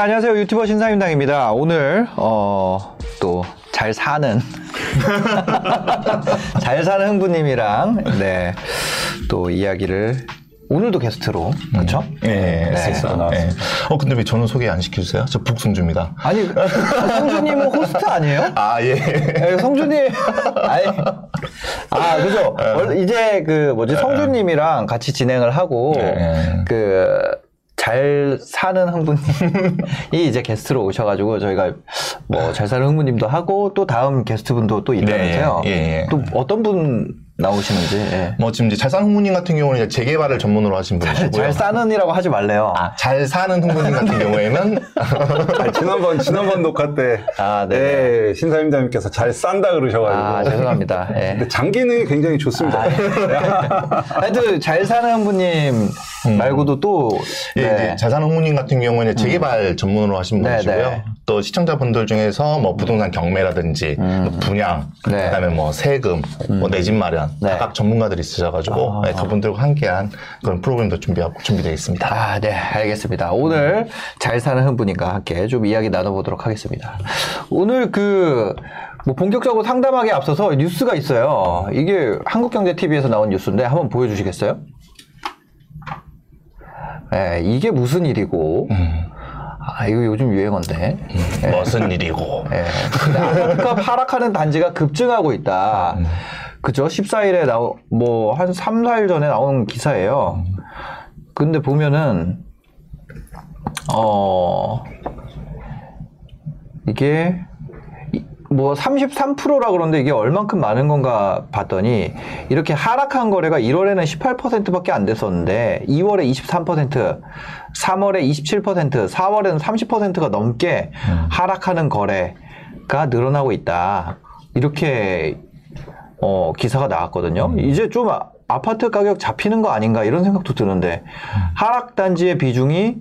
안녕하세요. 유튜버 신사임당입니다. 오늘 어, 또 잘 사는 잘 사는 흥부님이랑 네, 또 이야기를 오늘도 게스트로 그렇죠? 예, 네. 네. 예. 어, 근데 왜 저는 소개 안 시켜주세요? 저 북승주입니다. 아니 성주님은 호스트 아니에요? 아, 예. 네, 성주님 아니 아 그죠? 원래 이제 그 뭐지 성주님이랑 같이 진행을 하고 네. 그 잘 사는 흥부님이 이제 게스트로 오셔가지고 저희가 뭐 잘 사는 흥부님도 하고 또 다음 게스트분도 또 있다면서요? 네, 예, 예. 또 어떤 분 나오시는지 예. 뭐 지금 이제 잘 사는 흥부님 같은 경우는 이제 재개발을 전문으로 하신 분이시고요. 잘 사는이라고 하지 말래요. 아, 잘 사는 흥부님 같은 경우에는 아니, 지난번 지난번 녹화 때 아, 네네. 네, 신사임당님께서 잘 싼다 그러셔가지고 아 죄송합니다. 예. 근데 장기는 굉장히 좋습니다. 하여튼 잘 사는 분님 말고도 또 예, 네. 이제 흥부님 같은 경우는 이제 재개발 전문으로 하신 네, 분이시고요. 네. 또 시청자분들 중에서 뭐 부동산 경매라든지 뭐 분양, 네. 그다음에 뭐 세금, 뭐 내 집 마련 네. 각 전문가들이 있으셔가지고 아. 네, 그분들과 함께한 그런 프로그램도 준비하고 준비되어 있습니다. 아, 네, 알겠습니다. 오늘 잘 사는 흥분님과 함께 좀 이야기 나눠보도록 하겠습니다. 오늘 그, 뭐 본격적으로 상담하기 앞서서 뉴스가 있어요. 이게 한국경제TV에서 나온 뉴스인데 한번 보여주시겠어요? 네, 이게 무슨 일이고, 아, 이거 요즘 유행어인데. 무슨 일이고. 예. 아파트값 하락하는 단지가 급증하고 있다. 그죠? 14일에 나오, 뭐, 한 3, 4일 전에 나온 기사예요. 근데 보면은, 어, 이게, 이- 뭐 33%라 그러는데 이게 얼만큼 많은 건가 봤더니 이렇게 하락한 거래가 1월에는 18%밖에 안 됐었는데 2월에 23%, 3월에 27%, 4월에는 30%가 넘게 하락하는 거래가 늘어나고 있다. 이렇게 어, 기사가 나왔거든요. 이제 좀 아- 아파트 가격 잡히는 거 아닌가 이런 생각도 드는데 하락 단지의 비중이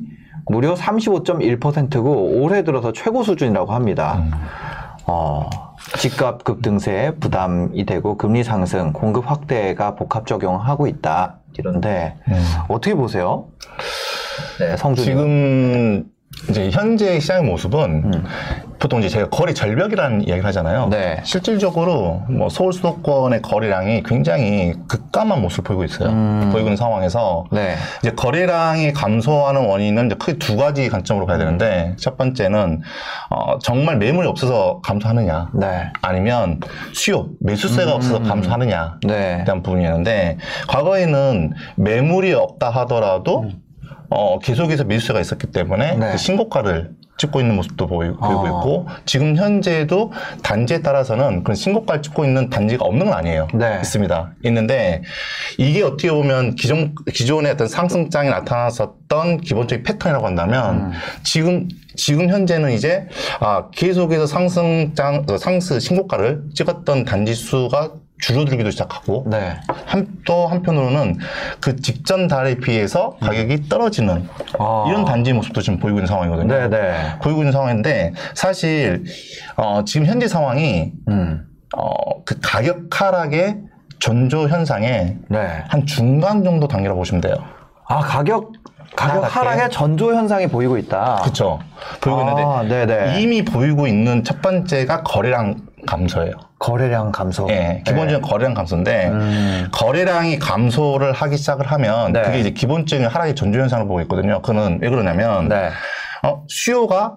무려 35.1%고 올해 들어서 최고 수준이라고 합니다. 어, 집값 급등세 부담이 되고 금리 상승, 공급 확대가 복합 적용하고 있다. 이런데 어떻게 보세요? 네, 성준이. 지금 이제 현재 시장의 모습은 보통 이제 제가 거리 절벽이라는 이야기를 하잖아요. 네. 실질적으로 뭐 서울 수도권의 거래량이 굉장히 급감한 모습을 보이고 있어요. 보이고 있는 상황에서 네. 이제 거래량이 감소하는 원인은 이제 크게 두 가지 관점으로 봐야 되는데 첫 번째는 어, 정말 매물이 없어서 감소하느냐 네. 아니면 수요 매수세가 없어서 감소하느냐 네. 대한 부분이었는데 과거에는 매물이 없다 하더라도 어, 계속해서 매수세가 있었기 때문에 네. 그 신고가를 찍고 있는 모습도 보이, 고 어. 있고 지금 현재도 단지에 따라서는 그런 신고가를 찍고 있는 단지가 없는 건 아니에요. 네. 있습니다. 있는데 이게 어떻게 보면 기존 기존의 어떤 상승장이 나타났었던 기본적인 패턴이라고 한다면 지금 지금 현재는 이제 아 계속해서 상승장 어, 상승 신고가를 찍었던 단지 수가 줄어들기도 시작하고 네. 한, 또 한편으로는 그 직전 달에 비해서 가격이 떨어지는 아. 이런 단지 모습도 지금 보이고 있는 상황이거든요. 네, 네. 보이고 있는 상황인데 사실 어, 지금 현재 상황이 음. 어, 그 가격 하락의 전조 현상의 네. 한 중간 정도 단계라고 보시면 돼요. 아, 가격, 가격? 하락의 전조 현상이 보이고 있다. 그렇죠. 보이고 아, 있는데 네네. 이미 보이고 있는 첫 번째가 거래량 감소예요. 거래량 감소. 예, 기본적인 거래량 감소인데 음. 거래량이 감소를 하기 시작을 하면 네. 그게 이제 기본적인 하락의 전조 현상을 보고 있거든요. 그는 왜 그러냐면 네. 어, 수요가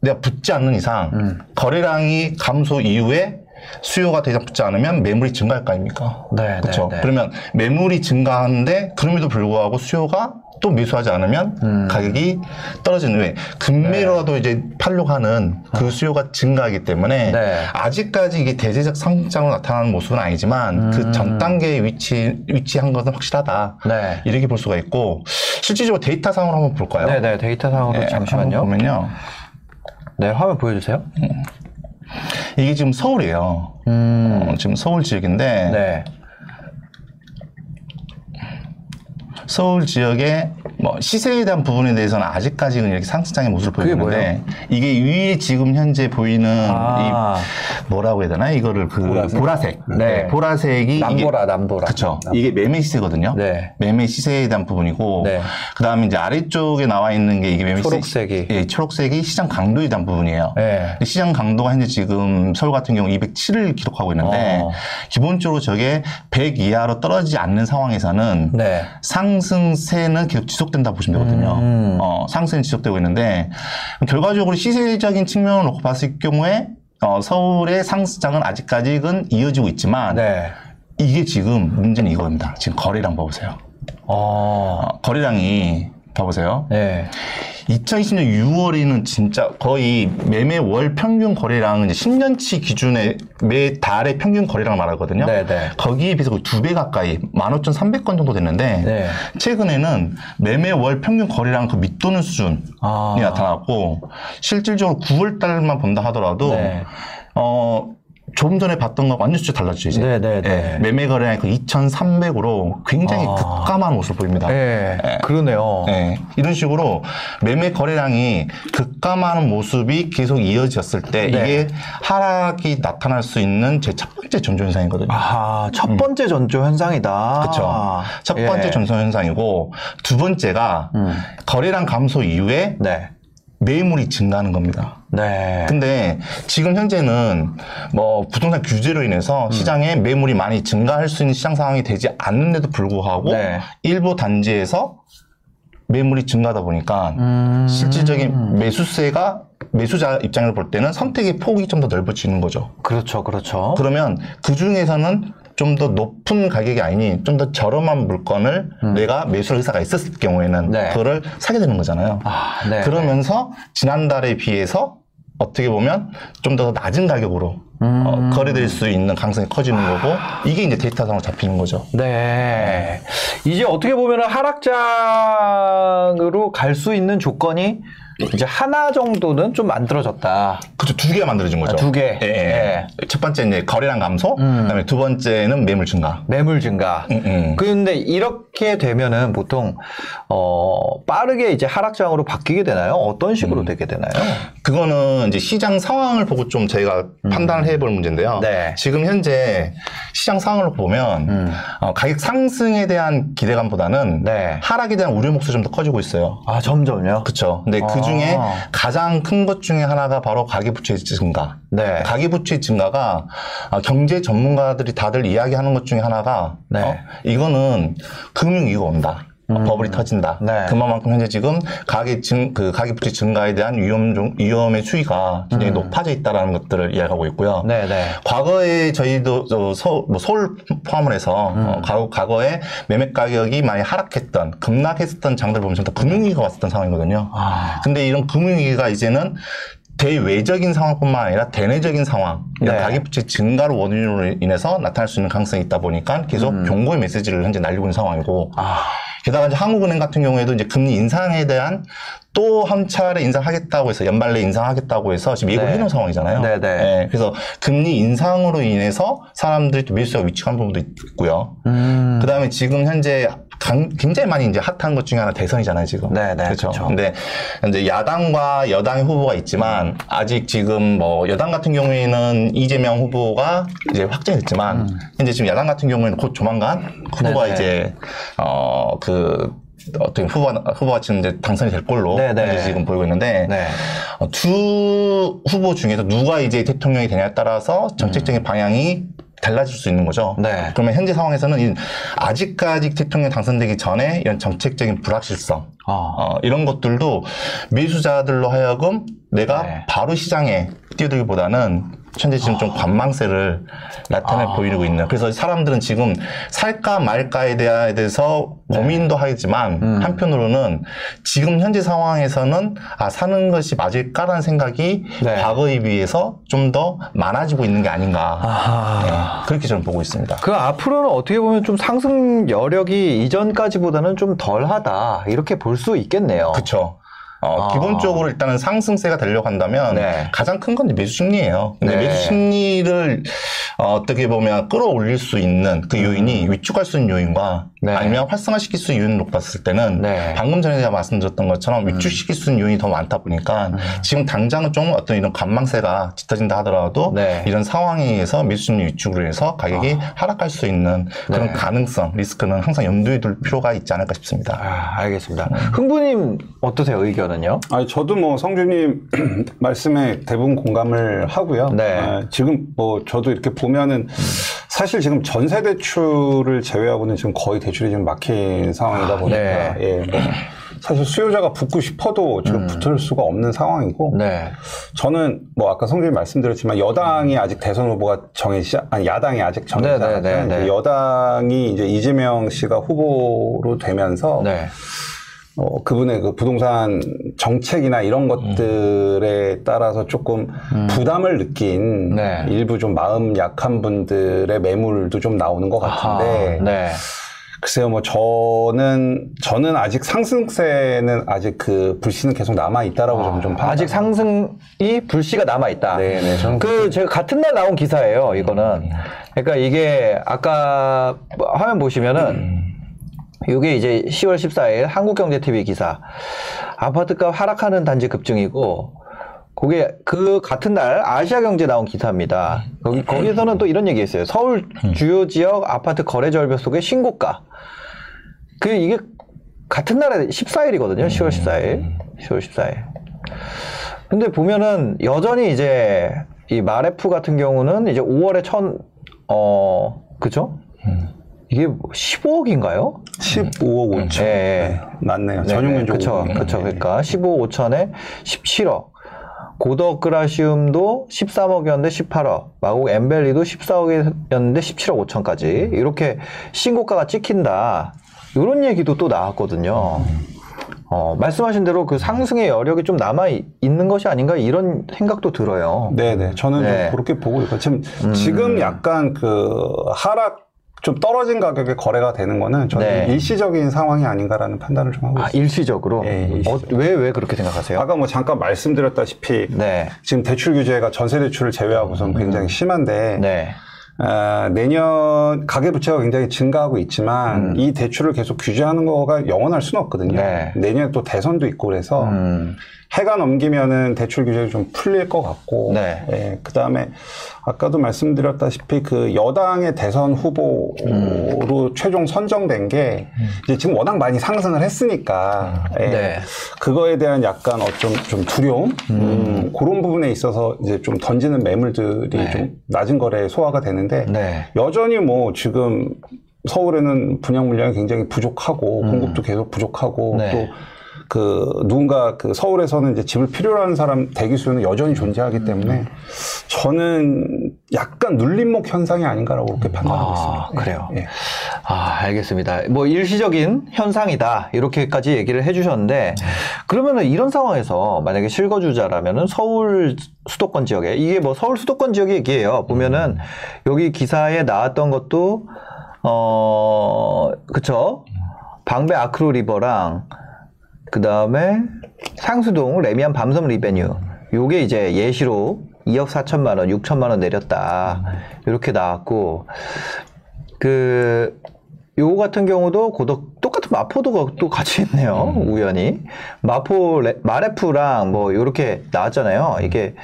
내가 붙지 않는 이상 음. 거래량이 감소 이후에 수요가 붙지 않으면 매물이 증가할 거 아닙니까? 네, 그렇죠. 네, 네. 그러면 매물이 증가하는데 그럼에도 불구하고 수요가 또 매수하지 않으면 음. 가격이 떨어지는 왜 금매로라도 이제 팔려고 하는 그 수요가 증가하기 때문에 네. 아직까지 이게 대대적 상승장으로 나타나는 모습은 아니지만 그전 단계에 위치 위치한 것은 확실하다. 음. 네. 이렇게 볼 수가 있고 실질적으로 데이터상으로 한번 볼까요? 네네 데이터상으로 네, 잠시만요. 보면요. 네 화면 보여주세요. 이게 지금 서울이에요. 음. 어, 지금 서울 지역인데 네. 서울 지역의 뭐 시세에 대한 부분에 대해서는 아직까지는 이렇게 상승장의 모습을 그게 보이는데 이게 위에 지금 현재 보이는 아. 이 뭐라고 해야 되나 이거를 그 보라색? 보라색, 네. 보라색이 남보라, 남보라. 그렇죠. 이게 매매 시세거든요. 네. 매매 시세에 대한 부분이고 네. 그다음에 이제 아래쪽에 나와 있는 게 이게 매매 초록색이. 예, 초록색이 시장 강도에 대한 부분이에요. 네. 시장 강도가 현재 지금 서울 같은 경우 207을 기록하고 있는데 어. 기본적으로 저게 100 이하로 떨어지지 않는 상황에서는 네. 상 승세는 계속 지속된다 보시면 되거든요. 음. 어, 상승이 지속되고 있는데 결과적으로 시세적인 측면을 놓고 봤을 경우에 어, 서울의 상승장은 아직까지는 이어지고 있지만 네. 이게 지금 문제는 이겁니다. 지금 거래량 봐보세요. 어. 어, 거래량이 봐보세요. 네. 2020년 6월에는 진짜 거의 매매 월 평균 거래량은 이제 10년치 기준의 매 달의 평균 거래량을 말하거든요. 네네. 거기에 비해서 거의 두 배 가까이 15,300건 정도 됐는데 네. 최근에는 매매 월 평균 거래량 그 밑도는 수준이 아. 나타났고 실질적으로 9월 달만 본다 하더라도 네. 어 조금 전에 봤던 거 완전 숫자 달라지죠 이제 네네네. 예, 매매 거래량이 그 2,300으로 굉장히 아. 급감한 모습을 보입니다. 네. 그러네요. 예, 이런 식으로 매매 거래량이 급감하는 모습이 계속 이어졌을 때 네. 이게 하락이 나타날 수 있는 제 첫 번째 전조 현상이거든요. 아, 첫 번째 전조 현상이다. 그렇죠. 첫 번째 예. 전조 현상이고 두 번째가 음. 거래량 감소 이후에 네. 매물이 증가하는 겁니다. 네. 근데 지금 현재는 뭐 부동산 규제로 인해서 음. 시장에 매물이 많이 증가할 수 있는 시장 상황이 되지 않는데도 불구하고 네. 일부 단지에서 매물이 증가하다 보니까 음. 실질적인 매수세가 매수자 입장에서 볼 때는 선택의 폭이 좀 더 넓어지는 거죠. 그렇죠. 그렇죠. 그러면 그 중에서는 좀 더 높은 가격이 아니니 좀 더 저렴한 물건을 내가 매수할 의사가 있었을 경우에는 음. 네. 그거를 사게 되는 거잖아요. 아, 네. 그러면서 지난달에 비해서 어떻게 보면 좀 더 낮은 가격으로 음. 어, 거래될 수 있는 가능성이 커지는 거고 이게 이제 데이터상으로 잡히는 거죠. 네. 이제 어떻게 보면 하락장으로 갈 수 있는 조건이 이제 하나 정도는 좀 만들어졌다. 그렇죠. 두 개가 만들어진 거죠. 아, 두 개. 예, 예. 예. 첫 번째 이제 거래량 감소, 음. 그다음에 두 번째는 매물 증가. 매물 증가. 음, 음. 그런데 이렇게 되면은 보통 어 빠르게 이제 하락장으로 바뀌게 되나요? 어떤 식으로 되게 되나요? 그거는 이제 시장 상황을 보고 좀 저희가 판단을 해볼 문제인데요. 음. 네. 지금 현재 시장 상황을 보면 음. 어, 가격 상승에 대한 기대감보다는 네. 하락에 대한 우려 목소리 좀 더 커지고 있어요. 아 점점요. 그렇죠. 근데 그 아. 중에 가장 큰 것 중에 하나가 바로 가계부채 증가. 네. 가계부채 증가가 아, 경제 전문가들이 다들 이야기하는 것 중에 하나가 네. 음. 어, 이거는 금융위기가 온다. 어, 버블이 터진다. 네. 그만큼 현재 지금 가계 증, 그 가계 부채 증가에 대한 위험 중, 위험의 수위가 굉장히 높아져 있다라는 것들을 이야기하고 있고요. 음. 네네. 과거에 저희도 저 서, 뭐 서울 포함을 해서 음. 어, 과거, 과거에 매매 가격이 많이 하락했던 급락했었던 장들 보면 전부 다 금융위기가 왔었던 상황이거든요. 아. 근데 이런 금융위기가 이제는 대외적인 상황뿐만 아니라 대내적인 상황, 이런 네. 가계부채 증가로 원인으로 인해서 나타날 수 있는 가능성이 있다 보니까 계속 경고의 메시지를 현재 날리고 있는 상황이고, 음. 아. 게다가 이제 한국은행 같은 경우에도 이제 금리 인상에 대한 또 한 차례 인상하겠다고 해서 연말 내에 인상하겠다고 해서 지금 예고를 네. 해놓은 상황이잖아요. 네네. 예, 그래서 금리 인상으로 인해서 사람들이 또 매수가 위축한 부분도 있고요. 음. 그 다음에 지금 현재 강- 굉장히 많이 이제 핫한 것 중에 하나 대선이잖아요, 지금. 네네, 그렇죠. 그쵸. 근데 이제 야당과 여당의 후보가 있지만 아직 지금 뭐 여당 같은 경우에는 이재명 후보가 이제 확정됐지만 현재 지금 야당 같은 경우에는 곧 조만간 후보가 음. 네네. 이제 어그 어떤 후보가 후보가 지금 이제 당선이 될 걸로. 현재 지금 보이고 있는데 네. 어, 두 후보 중에서 누가 이제 대통령이 되냐에 따라서 정책적인 방향이 달라질 수 있는 거죠. 음. 네. 그러면 현재 상황에서는 이- 아직까지 대통령 당선되기 전에 이런 정책적인 불확실성, 아. 어, 이런 것들도 매수자들로 하여금 내가 네. 바로 시장에 뛰어들기보다는 현재 지금 좀 관망세를 나타내 아. 보이고 있는. 그래서 사람들은 지금 살까 말까에 대해서 고민도 하겠지만 네. 음. 한편으로는 지금 현재 상황에서는 아 사는 것이 맞을까라는 생각이 네. 과거에 비해서 좀 더 많아지고 있는 게 아닌가. 아하. 네, 그렇게 저는 보고 있습니다. 그 앞으로는 어떻게 보면 좀 상승 여력이 이전까지보다는 좀 덜하다 이렇게 볼 수 있겠네요. 그렇죠. 어, 아. 기본적으로 일단은 상승세가 되려고 한다면 네. 가장 큰 건 매수 심리예요. 근데 네. 매수 심리를 어, 어떻게 보면 끌어올릴 수 있는 그 요인이 위축할 수 있는 요인과 음. 네. 아니면 활성화시킬 수 있는 요인으로 봤을 때는 네. 방금 전에 제가 말씀드렸던 것처럼 위축시킬 수 있는 요인이 더 많다 보니까 음. 지금 당장은 좀 어떤 이런 관망세가 짙어진다 하더라도 네. 이런 상황에 의해서 심리 위축으로 해서 가격이 하락할 수 있는 그런 네. 가능성, 리스크는 항상 염두에 둘 필요가 있지 않을까 싶습니다. 아, 알겠습니다. 흥부님 어떠세요 의견은요? 아니 저도 뭐 성주님 말씀에 대부분 공감을 하고요. 네. 아, 지금 뭐 저도 이렇게 보면은 사실 지금 전세 대출을 제외하고는 지금 거의 대출이 지금 막힌 상황이다 보니까 네. 예, 뭐 사실 수요자가 붙고 싶어도 지금 붙을 수가 없는 상황이고 네. 저는 뭐 아까 성주님 말씀드렸지만 여당이 아직 대선 후보가 정해지지 아니 야당이 아직 정해지지 네, 네, 않았잖아요. 네, 네. 이제 여당이 이제 이재명 씨가 후보로 되면서 네. 어, 그분의 그 부동산 정책이나 이런 것들에 따라서 조금 부담을 느낀 음. 네. 일부 좀 마음 약한 분들의 매물도 좀 나오는 것 같은데 아하, 네. 글쎄요 뭐 저는 저는 아직 상승세는 아직 그 불씨는 계속 남아 있다라고 저는 좀 아직 상승이 불씨가 남아 있다. 네네 저는 그 제가 같은 날 나온 기사예요. 이거는. 그러니까 이게 아까 화면 보시면은 이게 이제 10월 14일 한국경제TV 기사. 아파트값 하락하는 단지 급증이고 그게 그 같은 날 아시아경제 나온 기사입니다. 거기 거기서는 또 이런 얘기했어요. 서울 주요 지역 아파트 거래 절벽 속의 신고가. 그 이게 같은 날에 14일이거든요. 10월 14일. 10월 14일. 근데 보면은 여전히 이제 이 마레프 같은 경우는 이제 5월에 천, 어, 그죠? 이게 15억인가요? 15억 5천 예, 예. 네, 맞네요 전용 면적 그쵸, 오억이네요. 그쵸. 네. 그러니까 15, 5천에 17억. 고덕그라시움도 13억이었는데 18억. 마곡 엠벨리도 14억이었는데 17억 5천까지. 이렇게 신고가가 찍힌다. 이런 얘기도 또 나왔거든요. 어, 말씀하신 대로 그 상승의 여력이 좀 남아 이- 있는 것이 아닌가 이런 생각도 들어요. 네네. 저는 네. 좀 그렇게 보고 있고 지금 지금 약간 그 하락 좀 떨어진 가격에 거래가 되는 거는 저는 네. 일시적인 상황이 아닌가라는 판단을 좀 하고 아, 있습니다. 일시적으로? 예, 일시적으로. 어, 왜, 왜 그렇게 생각하세요? 아까 뭐 잠깐 말씀드렸다시피 네. 지금 대출 규제가 전세 대출을 제외하고선 굉장히 심한데 네. 아, 내년 가계부채가 굉장히 증가하고 있지만 이 대출을 계속 규제하는 거가 영원할 수는 없거든요. 음. 네. 내년에 또 대선도 있고 그래서 음, 해가 넘기면은 대출 규제가 좀 풀릴 것 같고, 네. 예, 그 다음에 아까도 말씀드렸다시피 그 여당의 대선 후보로 음. 최종 선정된 게 이제 지금 워낙 많이 상승을 했으니까, 예, 네. 그거에 대한 약간 어좀 좀 두려움, 음, 그런 부분에 있어서 이제 좀 던지는 매물들이 좀 낮은 거래에 소화가 되는 데 네. 여전히 뭐 지금 서울에는 분양 물량이 굉장히 부족하고 공급도 계속 부족하고 음. 네. 또 그 누군가 그 서울에서는 이제 집을 필요로 하는 사람 대기 수는 여전히 존재하기 음. 때문에 저는 약간 눌림목 현상이 아닌가라고 그렇게 판단하고 아, 있습니다. 그래요? 예. 아, 알겠습니다. 뭐 일시적인 현상이다. 이렇게까지 얘기를 해 주셨는데, 그러면은 이런 상황에서 만약에 실거주자라면은 서울 수도권 지역에, 이게 뭐 서울 수도권 지역 얘기예요. 보면은 여기 기사에 나왔던 것도, 어, 그쵸. 방배 아크로 리버랑, 그 다음에 상수동 래미안 밤섬 리베뉴. 요게 이제 예시로 2억 4천만 원, 6천만 원 내렸다. 이렇게 나왔고, 그 요거 같은 경우도 고덕 똑같은 마포도가 또 같이 있네요 우연히 마포 레- 마래푸랑 뭐 요렇게 나왔잖아요 이게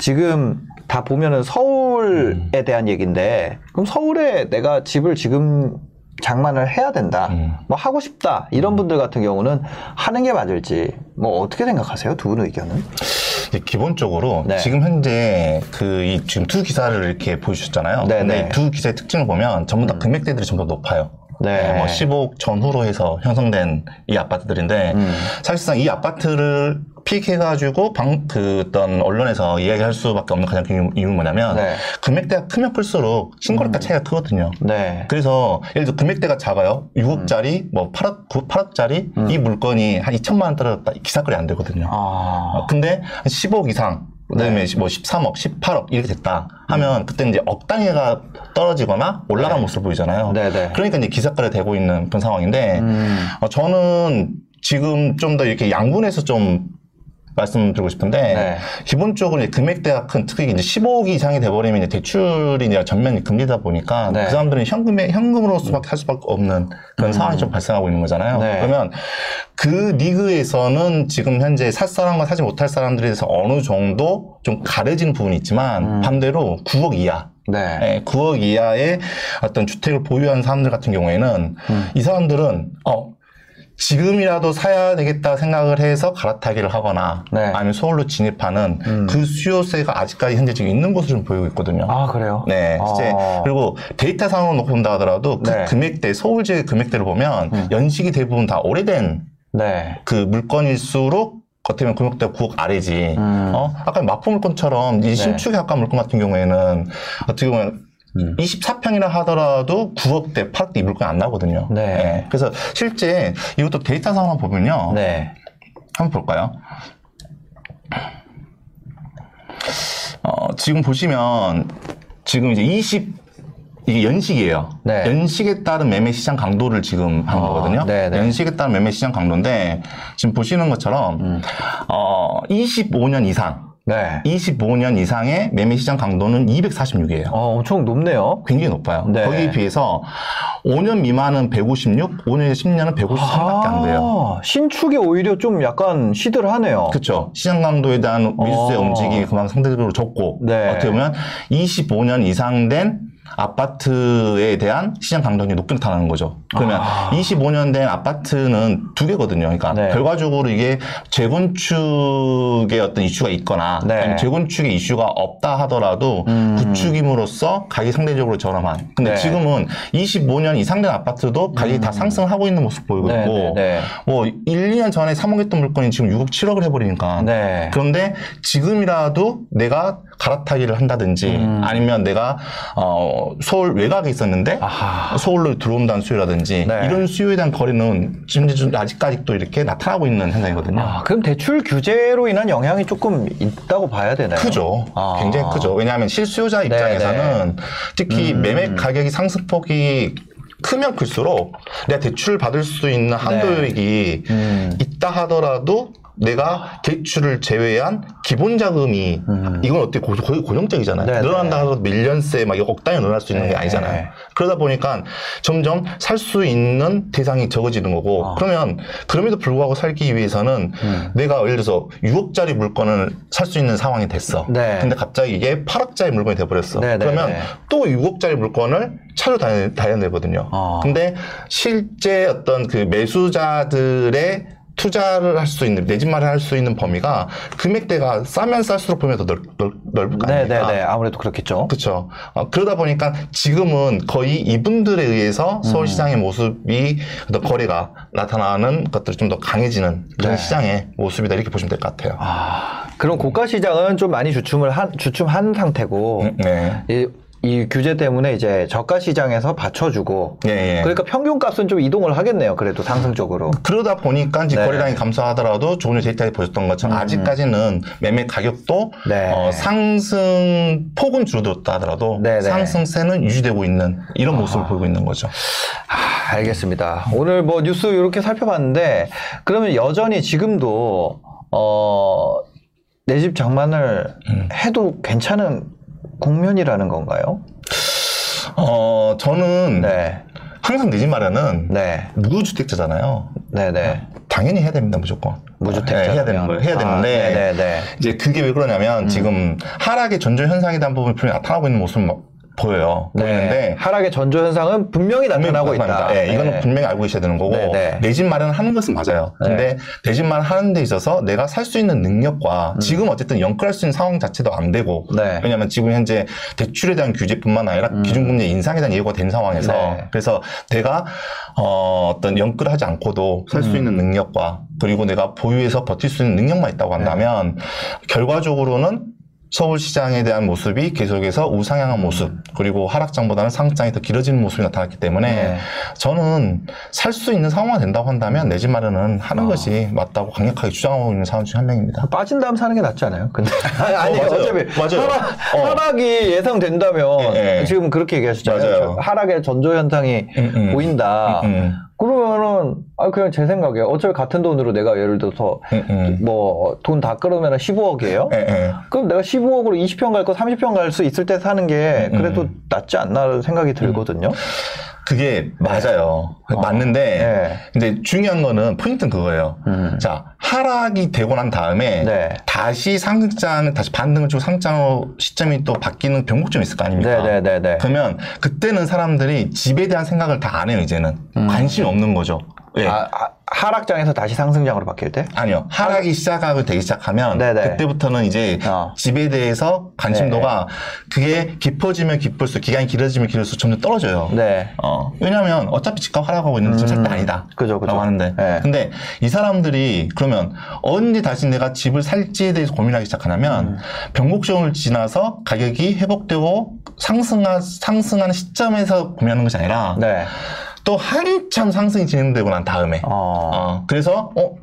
지금 다 보면은 서울에 대한 얘기인데 그럼 서울에 내가 집을 지금 장만을 해야 된다 뭐 하고 싶다 이런 분들 같은 경우는 하는 게 맞을지 뭐 어떻게 생각하세요 두 분 의견은 기본적으로 네. 지금 현재 그 이 지금 두 기사를 이렇게 보여주셨잖아요. 네, 근데 네. 이두 기사의 특징을 보면 전부 다 금액대들이 전부 다 높아요. 네. 뭐 15억 전후로 해서 형성된 이 아파트들인데 음. 사실상 이 아파트를 픽해가지고 방, 그 어떤 언론에서 이야기할 수밖에 없는 가장 큰 이유는 뭐냐면 네. 금액대가 크면 클수록 신고가 차이가 크거든요. 네 그래서 예를 들어 금액대가 작아요. 6억짜리, 뭐 8억, 9, 8억짜리 이 물건이 한 2천만 원 떨어졌다. 기사거리 안 되거든요. 아, 어, 근데 한 10억 이상, 그다음에 네. 뭐 13억, 18억 이렇게 됐다 하면 그때 이제 억 단위가 떨어지거나 올라간 모습을 보이잖아요. 네, 네. 그러니까 이제 기사거리 되고 있는 그런 상황인데 음. 어, 저는 지금 좀 더 이렇게 양분해서 좀 말씀드리고 싶은데 네. 기본적으로 이제 금액대가 큰 특히 이제 15억 이상이 돼버리면 이제 대출이 이제 전면 금리다 보니까 네. 그 사람들은 현금에 현금으로 수밖에 할 수밖에 없는 그런 상황이 좀 발생하고 있는 거잖아요. 음. 네. 그러면 그 리그에서는 지금 현재 살 사람과 사지 못할 사람들에 대해서 어느 정도 좀 가려지는 부분이 있지만 음. 반대로 9억 이하 네. 예, 9억 이하의 어떤 주택을 보유한 사람들 같은 경우에는 음. 이 사람들은 어 지금이라도 사야 되겠다 생각을 해서 갈아타기를 하거나 네. 아니면 서울로 진입하는 그 수요세가 아직까지 현재 지금 있는 것으로 좀 보이고 있거든요. 아, 그래요? 네, 이제 아. 그리고 데이터 상으로 놓고 본다 하더라도 그 네. 음. 금액대 서울 지역 금액대를 보면 연식이 대부분 다 오래된 네. 그 물건일수록 어떻게 보면 금액대가 9억 아래지. 음. 어? 아까 마포 물건처럼 이 신축에 가까운 물건 같은 경우에는 어떻게 보면 음. 24평이라 하더라도 9억대, 8억대 이 물건이 안 나거든요. 네. 예. 그래서 실제 이것도 데이터상으로 보면요. 네. 한번 볼까요? 어, 지금 보시면 지금 이제 20 이게 연식이에요. 네. 연식에 따른 매매 시장 강도를 지금 하는 아, 거거든요. 네, 네. 연식에 따른 매매 시장 강도인데 지금 보시는 것처럼 음. 어, 25년 이상, 네. 25년 이상의 매매 시장 강도는 246이에요. 어, 엄청 높네요. 굉장히 높아요. 네. 거기에 비해서 5년 미만은 156, 5년에서 10년은 153밖에 안 돼요. 아, 신축이 오히려 좀 약간 시들하네요. 그렇죠. 시장 강도에 대한 미수의 어. 움직임이 그만큼 상대적으로 적고 네. 어떻게 보면 25년 이상 된 아파트에 대한 시장 강도가 높게 나타나는 거죠. 그러면 아. 25년 된 아파트는 두 개거든요. 그러니까 네. 결과적으로 이게 재건축의 어떤 이슈가 있거나 네. 아니면 재건축의 이슈가 없다 하더라도 음. 구축임으로써 가격이 상대적으로 저렴한. 근데 네. 지금은 25년 이상 된 아파트도 가격이 다 상승하고 있는 모습 보이고 음. 네, 있고 네, 네. 뭐 1, 2년 전에 3억 했던 물건이 지금 6억, 7억을 해버리니까 네. 그런데 지금이라도 내가 갈아타기를 한다든지 아니면 내가 어, 서울 외곽에 있었는데 음. 아하. 서울로 들어온다는 수요라든지 네. 이런 수요에 대한 거래는 지금 이제 좀 아직까지 또 이렇게 나타나고 있는 현상이거든요. 아, 그럼 대출 규제로 인한 영향이 조금 있다고 봐야 되나요? 크죠. 아. 굉장히 크죠. 왜냐하면 실수요자 입장에서는 특히 음. 매매 가격이 상승폭이 크면 클수록 내가 대출을 받을 수 있는 한도액이 음. 있다 하더라도 내가 대출을 제외한 기본 자금이 이건 어떻게 고, 거의 고정적이잖아요. 음. 네, 늘어난다 네. 하더라도 밀년세 막 억 단위 늘어날 수 있는 게 네, 아니잖아요. 네. 그러다 보니까 점점 살 수 있는 대상이 적어지는 거고 아. 그러면 그럼에도 불구하고 살기 위해서는 음. 내가 예를 들어서 6억짜리 물건을 살 수 있는 상황이 됐어. 네. 근데 갑자기 이게 8억짜리 물건이 돼버렸어. 네, 네, 그러면 네. 또 6억짜리 물건을 차로 다녀, 다녀내거든요. 아. 근데 실제 어떤 그 매수자들의 투자를 할 수 있는 내집 마련할 수 있는 범위가 금액대가 싸면 쌀수록 범위가 더 넓, 넓, 넓을 거 네, 아닙니까? 네, 네. 아무래도 그렇겠죠. 그렇죠. 어, 그러다 보니까 지금은 거의 이분들에 의해서 음. 서울시장의 모습이 어떤 거래가 나타나는 것들이 좀 더 강해지는 그런 네. 시장의 모습이다 이렇게 보시면 될 것 같아요. 아, 그럼 고가 시장은 좀 많이 주춤을 한, 주춤한 상태고, 네. 이, 이 규제 때문에 이제 저가 시장에서 받쳐주고, 예, 예. 그러니까 평균 값은 좀 이동을 하겠네요. 그래도 상승적으로. 그러다 보니까 이제 네. 거래량이 감소하더라도 조금 데이터에 보셨던 것처럼 아직까지는 매매 가격도 음. 네. 어, 상승 폭은 줄어들었다 하더라도 네, 네. 상승세는 유지되고 있는 이런 모습을 보이고 있는 거죠. 아, 알겠습니다. 오늘 뭐 뉴스 이렇게 살펴봤는데, 그러면 여전히 지금도, 어, 내 집 장만을 음. 해도 괜찮은 국면이라는 건가요? 어, 저는 네. 항상 내집 마련은 네. 무주택자잖아요. 네네. 당연히 해야 됩니다, 무조건. 무주택자. 네, 해야 되는 거예요. 해야 되는데 네네네. 이제 그게 왜 그러냐면 지금 하락의 전조 현상에 대한 부분이 분명히 나타나고 있는 모습은 막 보여요. 네. 보이는데 하락의 전조 현상은 분명히 나타나고 있다. 나타납니다. 예, 이거는 네. 분명히 알고 계셔야 되는 거고 네, 네. 내 집 마련을 하는 것은 맞아요. 근데 내 집 마련 하는 데 있어서 내가 살 수 있는 능력과 지금 어쨌든 연끌할 수 있는 상황 자체도 안 되고 음. 네. 음. 왜냐하면 지금 현재 대출에 대한 규제뿐만 아니라 기준금리 인상에 대한 예고가 된 상황에서 네. 그래서 내가 어, 어떤 연끌하지 않고도 살수 음. 있는 능력과 그리고 내가 보유해서 버틸 수 있는 능력만 있다고 한다면 네. 결과적으로는 서울시장에 대한 모습이 계속해서 우상향한 모습 그리고 하락장보다는 상장이 더 길어지는 모습이 나타났기 때문에 네. 저는 살 수 있는 상황만 된다고 한다면 내 집 마련은 하는 것이 맞다고 강력하게 주장하고 있는 사람 중 한 명입니다. 빠진 다음 사는 게 낫지 않아요? 근데 아니, 아니. 어차피 맞아요. 하락, 어. 하락이 예상된다면 예, 예. 지금 그렇게 얘기하셨잖아요. 맞아요. 하락의 전조 현상이 음, 음. 보인다. 음, 음. 그러면은 아 그냥 제 생각이에요. 어차피 같은 돈으로 내가 예를 들어서 음, 음. 뭐돈 다 끌으면 15억이에요. 예, 예. 그럼 내가 15억으로 20평 갈 거 30평 갈 수 있을 때 사는 게 음, 그래도 낫지 않나 생각이 들거든요. 그게 맞아요. 맞는데 네. 이제 중요한 거는 포인트는 그거예요. 음. 자 하락이 되고 난 다음에 네. 다시 상장 다시 반등을 주고 상장으로 시점이 또 바뀌는 변곡점이 있을 거 아닙니까? 네네네네. 그러면 그때는 사람들이 집에 대한 생각을 다 안 해요 이제는 관심이 없는 거죠. 왜? 음. 아, 아, 하락장에서 다시 상승장으로 바뀔 때? 아니요. 하락이 시작하고 되기 시작하면 네네. 그때부터는 이제 어. 집에 대해서 관심도가 그게 깊어지면 깊을수록 기간이 길어지면 길어질수록 점점 떨어져요. 네. 어, 왜냐면 어차피 집값 하락하고 있는데 지금 살 때 아니다. 그죠, 그죠. 라고 하는데. 네. 근데 이 사람들이 그러면 언제 다시 내가 집을 살지에 대해서 고민하기 시작하냐면 음. 변곡점을 지나서 가격이 회복되고 상승하, 상승하는 시점에서 고민하는 것이 아니라 네. 또 한참 상승이 진행되고 난 다음에 어. 어, 그래서, 어,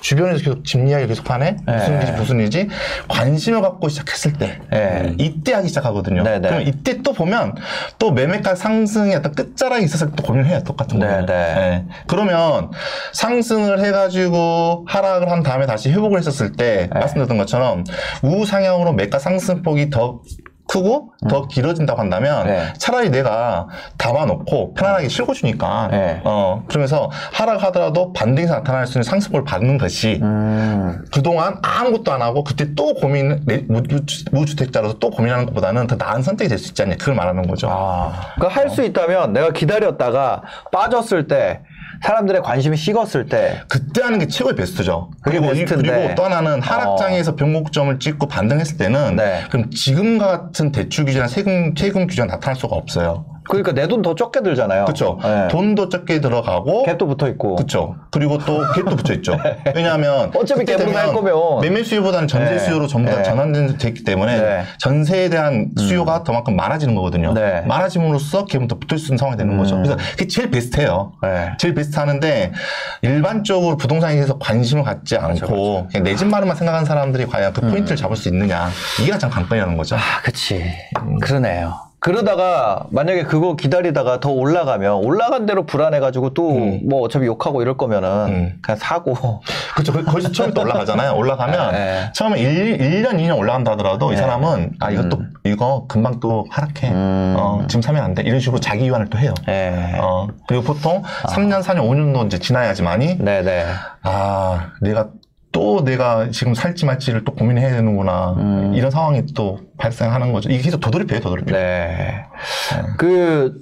주변에서 계속 집 이야기 계속 하네? 무슨 네. 일이지, 무슨 일이지? 관심을 갖고 시작했을 때. 네. 이때 하기 시작하거든요. 네, 네. 그럼 이때 또 보면 또 매매가 상승의 어떤 끝자락에 있어서 또 고민을 해요. 똑같은 네, 거는. 네. 그러면 상승을 해가지고 하락을 한 다음에 다시 회복을 했었을 때 네. 말씀드렸던 것처럼 우상향으로 매가 상승폭이 더 크고 더 길어진다고 한다면 음. 네. 차라리 내가 담아놓고 편안하게 실고 주니까 네. 어 그러면서 하락하더라도 반등에서 나타날 수 있는 상승폭을 받는 것이 음. 그동안 아무것도 안 하고 그때 또 고민 내- 무주- 무주택자로서 또 고민하는 것보다는 더 나은 선택이 될 수 있지 않냐 그걸 말하는 거죠. 아. 그러니까 할 수 있다면 내가 기다렸다가 빠졌을 때 사람들의 관심이 식었을 때 그때 하는 게 최고의 베스트죠. 그리고, 이- 베스트인데. 그리고 또 하나는 하락장에서 변곡점을 찍고 반등했을 때는 네. 그럼 지금 같은 대출 규제나 세금 세금 규제가 나타날 수가 없어요. 그러니까 내 돈 더 적게 들잖아요. 그렇죠. 네. 돈도 적게 들어가고 갭도 붙어 있고. 그렇죠. 그리고 또 갭도 붙어 있죠. 왜냐하면 어차피 그때 갭으로 되면 거면. 매매 수요보다는 전세 네. 수요로 전부 다 네. 전환되기 때문에 네. 전세에 대한 수요가 더만큼 많아지는 거거든요. 네. 많아짐으로써 갭은 더 붙을 수 있는 상황이 되는 거죠. 그래서 그게 제일 베스트예요. 네. 제일 베스트하는데 일반적으로 부동산에 대해서 관심을 갖지 않고 내 집 마련만 생각하는 사람들이 과연 그 포인트를 잡을 수 있느냐 이게 가장 관건이라는 거죠. 아, 그치. 그러네요. 그러다가 만약에 그거 기다리다가 더 올라가면 올라간 대로 불안해가지고 또뭐 어차피 욕하고 이럴 거면은 음. 그냥 사고. 그렇죠. 그- 거기서 처음에 또 올라가잖아요. 올라가면 네. 처음에 1, 일년 2년 올라간다 하더라도 이 네. 사람은 아, 이것도, 이거 금방 또 하락해. 음. 어, 지금 사면 안 돼. 이런 식으로 자기 유한을 또 해요. 예. 어, 그리고 보통 3년, 4년, 5년도 이제 지나야지만이 네네. 아, 내가 또 내가 지금 살지 말지를 또 고민해야 되는구나. 음. 이런 상황이 또 발생하는 거죠. 이게 계속 도돌이표예요, 도돌이표. 네. 그,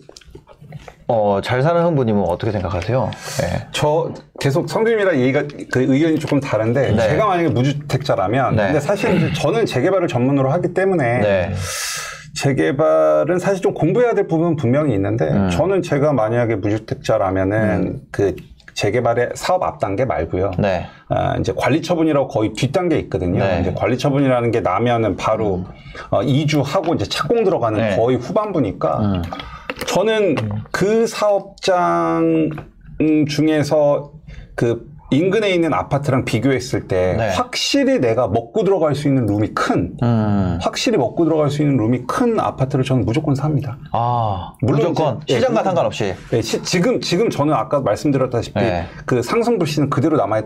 어, 잘 사는 흥부님은 어떻게 생각하세요? 예. 저 계속 성준님이랑 얘기가 그 의견이 조금 다른데 네. 제가 만약에 무주택자라면 네. 근데 사실 이제 저는 재개발을 전문으로 하기 때문에 네. 재개발은 사실 좀 공부해야 될 부분은 분명히 있는데 음. 저는 제가 만약에 무주택자라면은 그 재개발의 사업 앞 단계 말고요. 네. 아, 이제 관리 처분이라고 거의 뒷단계에 있거든요. 네. 이제 관리 처분이라는 게 나면은 바로 어, 이주하고 이제 착공 들어가는 네. 거의 후반부니까 음. 저는 그 사업장 음, 중에서 그 인근에 있는 아파트랑 비교했을 때 네. 확실히 내가 먹고 들어갈 수 있는 룸이 큰 음. 확실히 먹고 들어갈 수 있는 룸이 큰 아파트를 저는 무조건 삽니다. 아, 물론 무조건 이제- 예, 시장과 그- 상관없이. 네, 시- 지금 지금 저는 아까 말씀드렸다시피 네. 그 상승 불씨는 그대로 남아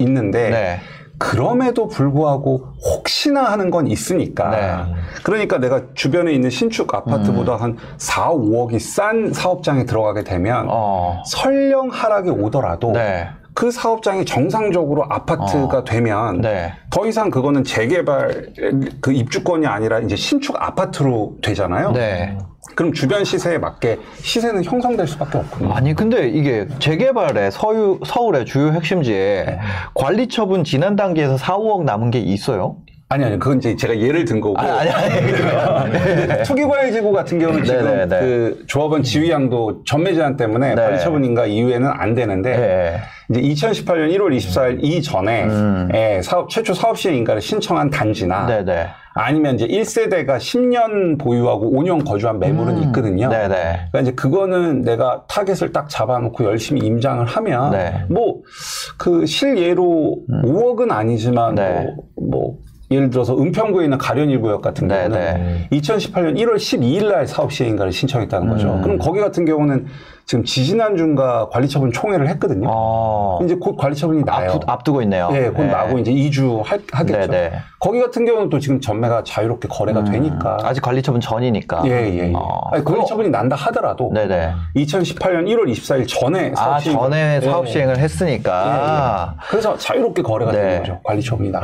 있는데 네. 그럼에도 불구하고 혹시나 하는 건 있으니까. 네. 그러니까 내가 주변에 있는 신축 아파트보다 한 4, 5억이 싼 사업장에 들어가게 되면 어. 설령 하락이 오더라도 네. 그 사업장이 정상적으로 아파트가 어. 되면 네. 더 이상 그거는 재개발 그 입주권이 아니라 이제 신축 아파트로 되잖아요. 네. 그럼 주변 시세에 맞게 시세는 형성될 수밖에 없거든요. 아니 근데 이게 재개발의 서유, 서울의 주요 핵심지에 관리 처분 지난 단계에서 4, 5억 남은 게 있어요? 아니 아니 그건 이제 제가 예를 든 거고 아니 아니 아니. 투기과열지구 같은 경우는 지금 네, 네, 네. 그 조합원 지위 양도 전매 제한 때문에 네. 관리 처분인가 이후에는 안 되는데 네. 이제 2018년 1월 24일 이전에 음. 예, 사업 최초 사업 시행 인가를 신청한 단지나 네네. 아니면 이제 1세대가 10년 보유하고 5년 거주한 매물은 음. 있거든요. 네네. 그러니까 이제 그거는 내가 타겟을 딱 잡아놓고 열심히 임장을 하면 네. 뭐그 실예로 5억은 아니지만 네. 뭐, 뭐 예를 들어서 은평구에 있는 가련일구역 같은 네, 경우는 2018년 1월 12일 날 사업 시행인가를 신청했다는 거죠. 음. 그럼 거기 같은 경우는 지금 지지난주인가 관리처분 총회를 했거든요. 어, 이제 곧 관리처분이 나요. 앞두, 앞두고 있네요. 네, 곧 네. 나고 이제 2주 할, 하겠죠. 네, 네. 거기 같은 경우는 또 지금 전매가 자유롭게 거래가 되니까. 아직 관리처분 전이니까. 예, 예, 예. 어, 아니, 관리처분이 난다 하더라도 네네. 2018년 1월 24일 전에 사업 아, 시행- 전에 예, 사업 예. 시행을 예, 했으니까. 예. 그래서 자유롭게 거래가 네. 아. 되는 거죠. 관리처분이 나.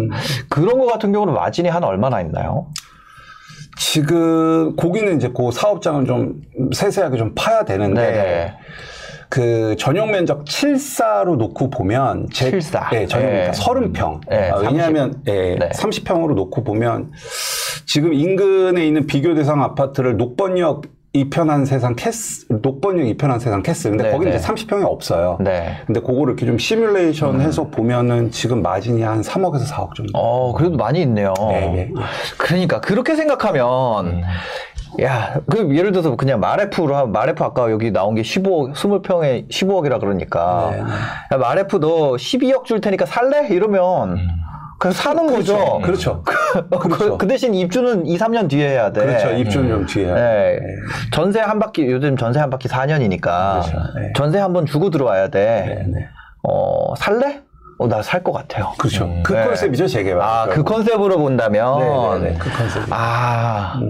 음. 그런 거 같은 경우는 마진이 한 얼마나 있나요? 지금 고기는 이제 그 사업장은 좀 세세하게 좀 파야 되는데 네네. 그 전용 면적 7사로 놓고 보면 제, 7사. 네, 전용 네. 면적 30평. 네, 아, 왜냐하면 예, 네. 30평으로 놓고 보면 지금 인근에 있는 비교 대상 아파트를 녹번역 e편한세상 캐슬 녹번역 e편한세상 캐슬 근데 네, 거기는 네. 이제 30평이 없어요. 네. 근데 그거를 이렇게 좀 시뮬레이션 해서 보면은 지금 마진이 한 3억에서 4억 정도. 어, 그래도 많이 있네요. 네, 네, 네. 그러니까 그렇게 생각하면 야, 그 예를 들어서 그냥 마래푸로 하면 마래푸 아까 여기 나온 게 15억, 20평에 15억이라 그러니까 네, 네. 야, 마래푸 너 12억 줄 테니까 살래? 이러면 그냥 사는 거죠. 그렇죠. 그, 그 대신 입주는 2, 3년 뒤에 해야 돼. 그렇죠. 입주는 좀 뒤에. 네. 전세 한 바퀴 요즘 전세 한 바퀴 4년이니까 그렇죠. 네. 전세 한 번 주고 들어와야 돼. 네, 네. 어, 살래? 어, 나 살 것 같아요. 그렇죠. 그 네. 컨셉이죠, 재개발. 아, 그 컨셉으로 본다면 네, 네, 네. 그 컨셉. 아,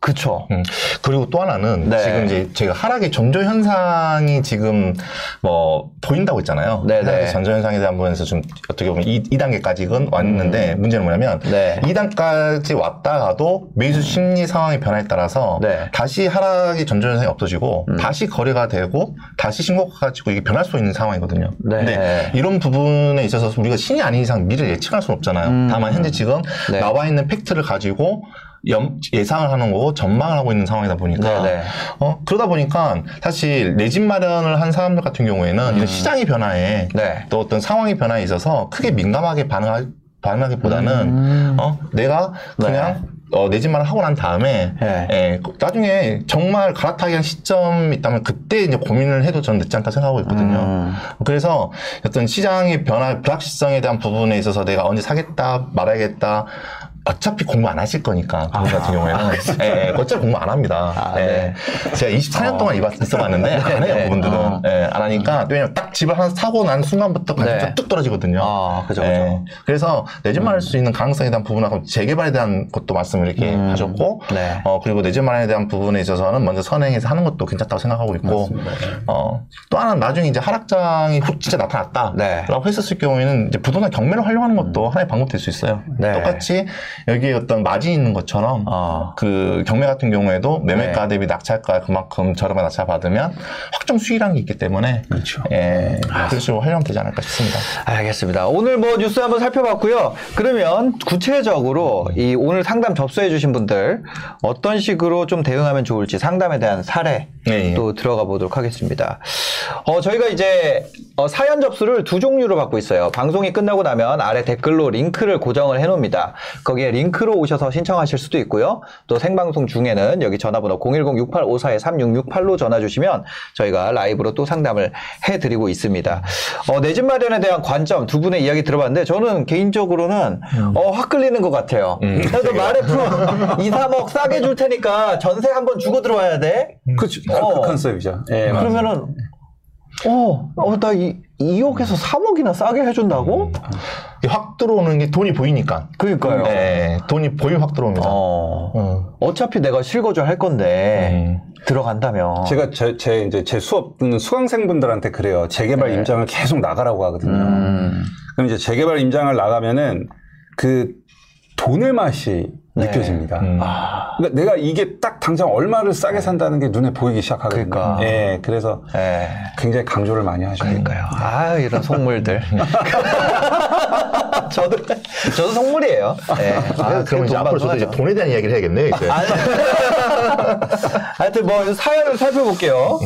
그쵸. 음. 그리고 또 하나는 네. 지금 이제 제가 하락의 전조 현상이 지금 뭐 보인다고 했잖아요. 네, 네. 하락의 전조 현상에 대한 부분에서 좀 어떻게 보면 이, 2단계까지는 왔는데 문제는 뭐냐면 음. 네. 2단까지 왔다가도 매수 심리 상황의 변화에 따라서 네. 음. 다시 하락의 전조 현상이 없어지고 다시 거래가 되고 다시 신고가 가지고 이게 변할 수 있는 상황이거든요. 네. 근데 이런 부분에 있어서 우리가 신이 아닌 이상 미래를 예측할 수는 없잖아요. 다만 현재 지금 음. 네. 나와 있는 팩트를 가지고 염- 예상을 하는 거고 전망을 하고 있는 상황이다 보니까 네네. 어, 그러다 보니까 사실 내 집 마련을 한 사람들 같은 경우에는 이런 시장의 변화에 음. 네. 또 어떤 상황의 변화에 있어서 크게 민감하게 반응하, 반응하기보다는 음. 어, 내가 그냥 어, 내집 마련 하고 난 다음에 네. 예, 나중에 정말 갈아타기 한 시점이 있다면 그때 이제 고민을 해도 저는 늦지 않다 생각하고 있거든요. 음. 그래서 어떤 시장의 변화, 불확실성에 대한 부분에 있어서 내가 언제 사겠다, 말아야겠다. 어차피 공부 안 하실 거니까, 그분 같은 경우에는. 예, 예, 어차피 공부 안 합니다. 아, 예. 네. 제가 24년 동안 있- 있어봤는데, 안 해요, 네. 그분들은. 어. 예, 안 하니까, 왜냐면 딱 집을 하나 사고 난 순간부터 관심이 네. 뚝 떨어지거든요. 아, 그죠, 그죠. 예. 그래서 내 집 마련할 수 있는 가능성에 대한 부분하고 재개발에 대한 것도 말씀을 이렇게 음. 하셨고, 네. 어, 그리고 내 집 마련에 대한 부분에 있어서는 먼저 선행해서 하는 것도 괜찮다고 생각하고 있고, 어, 또 하나는 나중에 이제 하락장이 훅 진짜 나타났다. 네. 라고 했었을 경우에는 이제 부동산 경매를 활용하는 것도 하나의 방법 될 수 있어요. 네. 똑같이 여기에 어떤 마진이 있는 것처럼 어. 그 경매 같은 경우에도 매매가 네. 대비 낙찰가 그만큼 저렴한 낙찰 받으면 확정 수익이라는 게 있기 때문에 그렇죠. 예, 그런 식으로 활용되면 되지 않을까 싶습니다. 알겠습니다. 오늘 뭐 뉴스 한번 살펴봤고요. 그러면 구체적으로 이 오늘 상담 접수해 주신 분들 어떤 식으로 좀 대응하면 좋을지 상담에 대한 사례 네, 예. 또 들어가 보도록 하겠습니다. 어, 저희가 이제 어, 사연 접수를 두 종류로 받고 있어요. 방송이 끝나고 나면 아래 댓글로 링크를 고정을 해 놓습니다. 거기 에 링크로 오셔서 신청하실 수도 있고요. 또 생방송 중에는 여기 전화번호 010-6854-3668로 전화 주시면 저희가 라이브로 또 상담을 해 드리고 있습니다. 어, 내 집 마련에 대한 관점 두 분의 이야기 들어봤는데 저는 개인적으로는 어, 확 끌리는 것 같아요. 그래도 말해프 2, 3억 싸게 줄 테니까 전세 한번 주고 들어와야 돼. 그렇죠. 어. 그 컨셉이죠. 예. 그러면은 어, 어, 나 이, 2억에서 3억이나 싸게 해준다고? 이게 확 들어오는 게 돈이 보이니까. 그러니까요. 예, 돈이 보이면 확 들어옵니다. 어. 어. 어차피 내가 실거주 할 건데 들어간다면 제가 제, 제 이제 제 수업 듣는 수강생분들한테 그래요. 재개발 임장을 계속 나가라고 하거든요. 네. 음. 그럼 이제 재개발 임장을 나가면은 그 돈의 맛이 네. 느껴집니다. 음. 아, 그러니까 내가 이게 딱 당장 얼마를 싸게 산다는 게 눈에 보이기 시작하거든요. 그러니까. 예, 그래서 예. 굉장히 강조를 많이 하죠. 그러니까요. 아, 이런 속물들. 저도, 저도 속물이에요. 예. 아, 그러면 이제 돈 앞으로 저도 이제. 돈에 대한 이야기를 해야겠네요, 이제. 하여튼 뭐 사연을 살펴볼게요.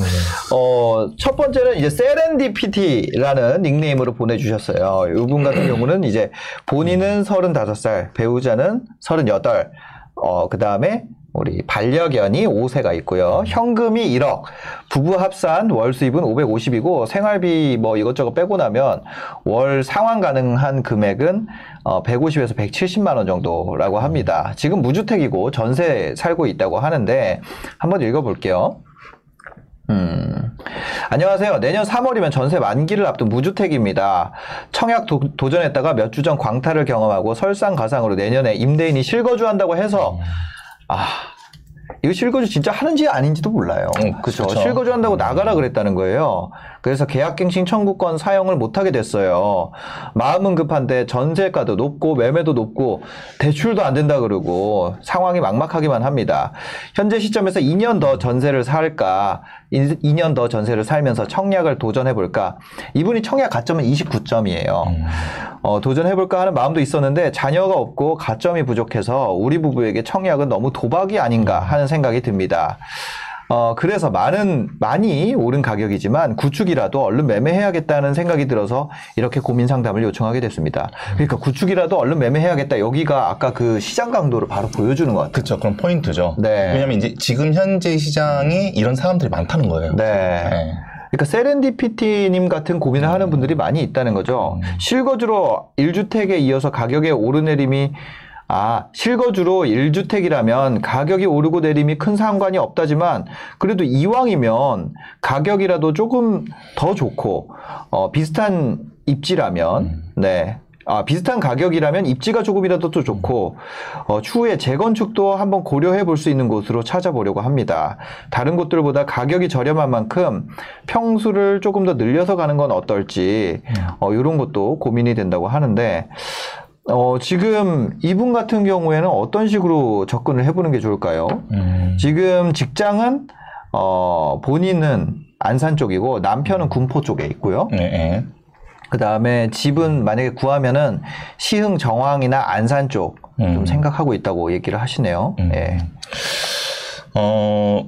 어, 첫 번째는 이제 세렌디피티라는 닉네임으로 보내주셨어요. 이분 같은 경우는 이제 본인은 35살, 배우자는 38, 어, 그 다음에 우리 반려견이 5세가 있고요. 현금이 1억, 부부 합산 월 수입은 550이고 생활비 뭐 이것저것 빼고 나면 월 상환 가능한 금액은 어 150에서 170만 원 정도라고 합니다. 지금 무주택이고 전세 살고 있다고 하는데 한번 읽어볼게요. 음. 안녕하세요. 내년 3월이면 전세 만기를 앞둔 무주택입니다. 청약 도, 도전했다가 몇 주 전 광탈을 경험하고 설상가상으로 내년에 임대인이 실거주한다고 해서 아 이거 실거주 진짜 하는지 아닌지도 몰라요. 음, 그렇죠. 그쵸. 실거주 한다고 나가라 그랬다는 거예요. 그래서 계약갱신 청구권 사용을 못하게 됐어요. 마음은 급한데 전세가도 높고 매매도 높고 대출도 안 된다 그러고 상황이 막막하기만 합니다. 현재 시점에서 2년 더 전세를 살까, 2년 더 전세를 살면서 청약을 도전해볼까. 이분이 청약 가점은 29점이에요. 어, 도전해볼까 하는 마음도 있었는데 자녀가 없고 가점이 부족해서 우리 부부에게 청약은 너무 도박이 아닌가 하는 생각이 듭니다. 어, 그래서 많은, 많이 오른 가격이지만 구축이라도 얼른 매매해야겠다는 생각이 들어서 이렇게 고민 상담을 요청하게 됐습니다. 그러니까 구축이라도 얼른 매매해야겠다. 여기가 아까 그 시장 강도를 바로 보여주는 것 같아요. 그렇죠. 그럼 포인트죠. 네. 왜냐면 이제 지금 현재 시장이 이런 사람들이 많다는 거예요. 네. 네. 그러니까 세렌디피티님 같은 고민을 하는 분들이 많이 있다는 거죠. 실거주로 1주택에 이어서 가격의 오르내림이 아, 실거주로 1주택이라면 가격이 오르고 내림이 큰 상관이 없다지만 그래도 이왕이면 가격이라도 조금 더 좋고 어, 비슷한 입지라면 네. 아, 비슷한 가격이라면 입지가 조금이라도 또 좋고 어, 추후에 재건축도 한번 고려해 볼 수 있는 곳으로 찾아보려고 합니다. 다른 곳들보다 가격이 저렴한 만큼 평수를 조금 더 늘려서 가는 건 어떨지 어, 이런 것도 고민이 된다고 하는데 어, 지금 이분 같은 경우에는 어떤 식으로 접근을 해보는 게 좋을까요? 음. 지금 직장은 어, 본인은 안산 쪽이고 남편은 군포 쪽에 있고요. 네, 네. 그 다음에 집은 만약에 구하면은 시흥 정왕이나 안산 쪽좀 음. 생각하고 있다고 얘기를 하시네요. 음. 예. 어,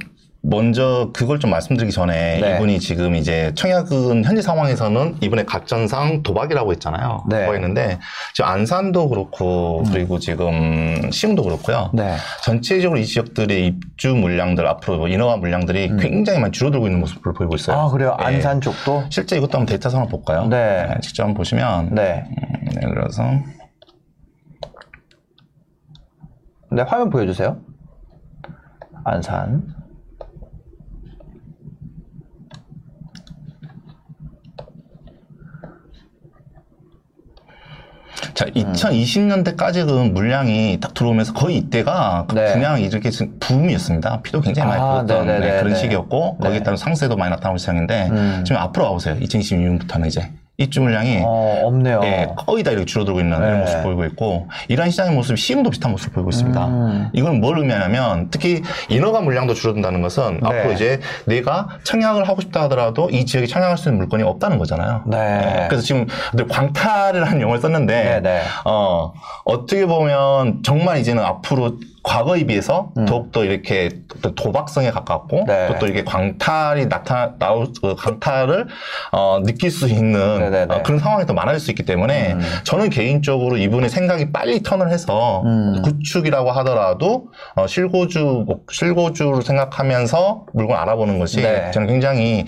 먼저 그걸 좀 말씀드리기 전에 네. 이분이 지금 이제 청약은 현재 상황에서는 이분의 가점상 도박이라고 했잖아요. 네. 그거 했는데 지금 안산도 그렇고 그리고 지금 시흥도 그렇고요. 네. 전체적으로 이 지역들의 입주 물량들 앞으로 뭐 인허가 물량들이 굉장히 많이 줄어들고 있는 모습을 보이고 있어요. 음. 아, 그래요? 네. 안산 쪽도? 실제 이것도 한번 데이터 상을 볼까요? 네. 직접 한번 보시면 네. 음, 네, 그래서 네, 화면 보여주세요. 안산. 자, 2020년대까지는 물량이 딱 들어오면서 거의 이때가 네. 그냥 이렇게 지금 붐이었습니다. 피도 굉장히 많이 아, 불었던 네네네, 네, 그런 네. 시기였고 거기에 네. 따른 상세도 많이 나타나고 시작인데 음. 지금 앞으로 와보세요. 2026년부터는 이제 입주 물량이 어, 없네요. 예, 거의 다 이렇게 줄어들고 있는 네. 이런 모습 보이고 있고 이러한 시장의 모습이 시흥도 비슷한 모습을 보이고 있습니다. 음. 이건 뭘 의미하냐면 특히 인허가 물량도 줄어든다는 것은 네. 앞으로 이제 내가 청약을 하고 싶다 하더라도 이 지역에 청약할 수 있는 물건이 없다는 거잖아요. 네. 예, 그래서 지금 늘 광탈이라는 용어를 썼는데 네, 네. 어, 어떻게 보면 정말 이제는 앞으로 과거에 비해서 더욱더 이렇게 도박성에 가깝고 음. 네. 또, 또 이렇게 광탈이 나타 나올 그 광탈을 어, 느낄 수 있는 네네네. 어, 그런 상황이 더 많아질 수 있기 때문에 음. 저는 개인적으로 이분의 생각이 빨리 턴을 해서 음. 구축이라고 하더라도 어, 실고주 뭐, 실고주를 생각하면서 물건 알아보는 것이 네. 저는 굉장히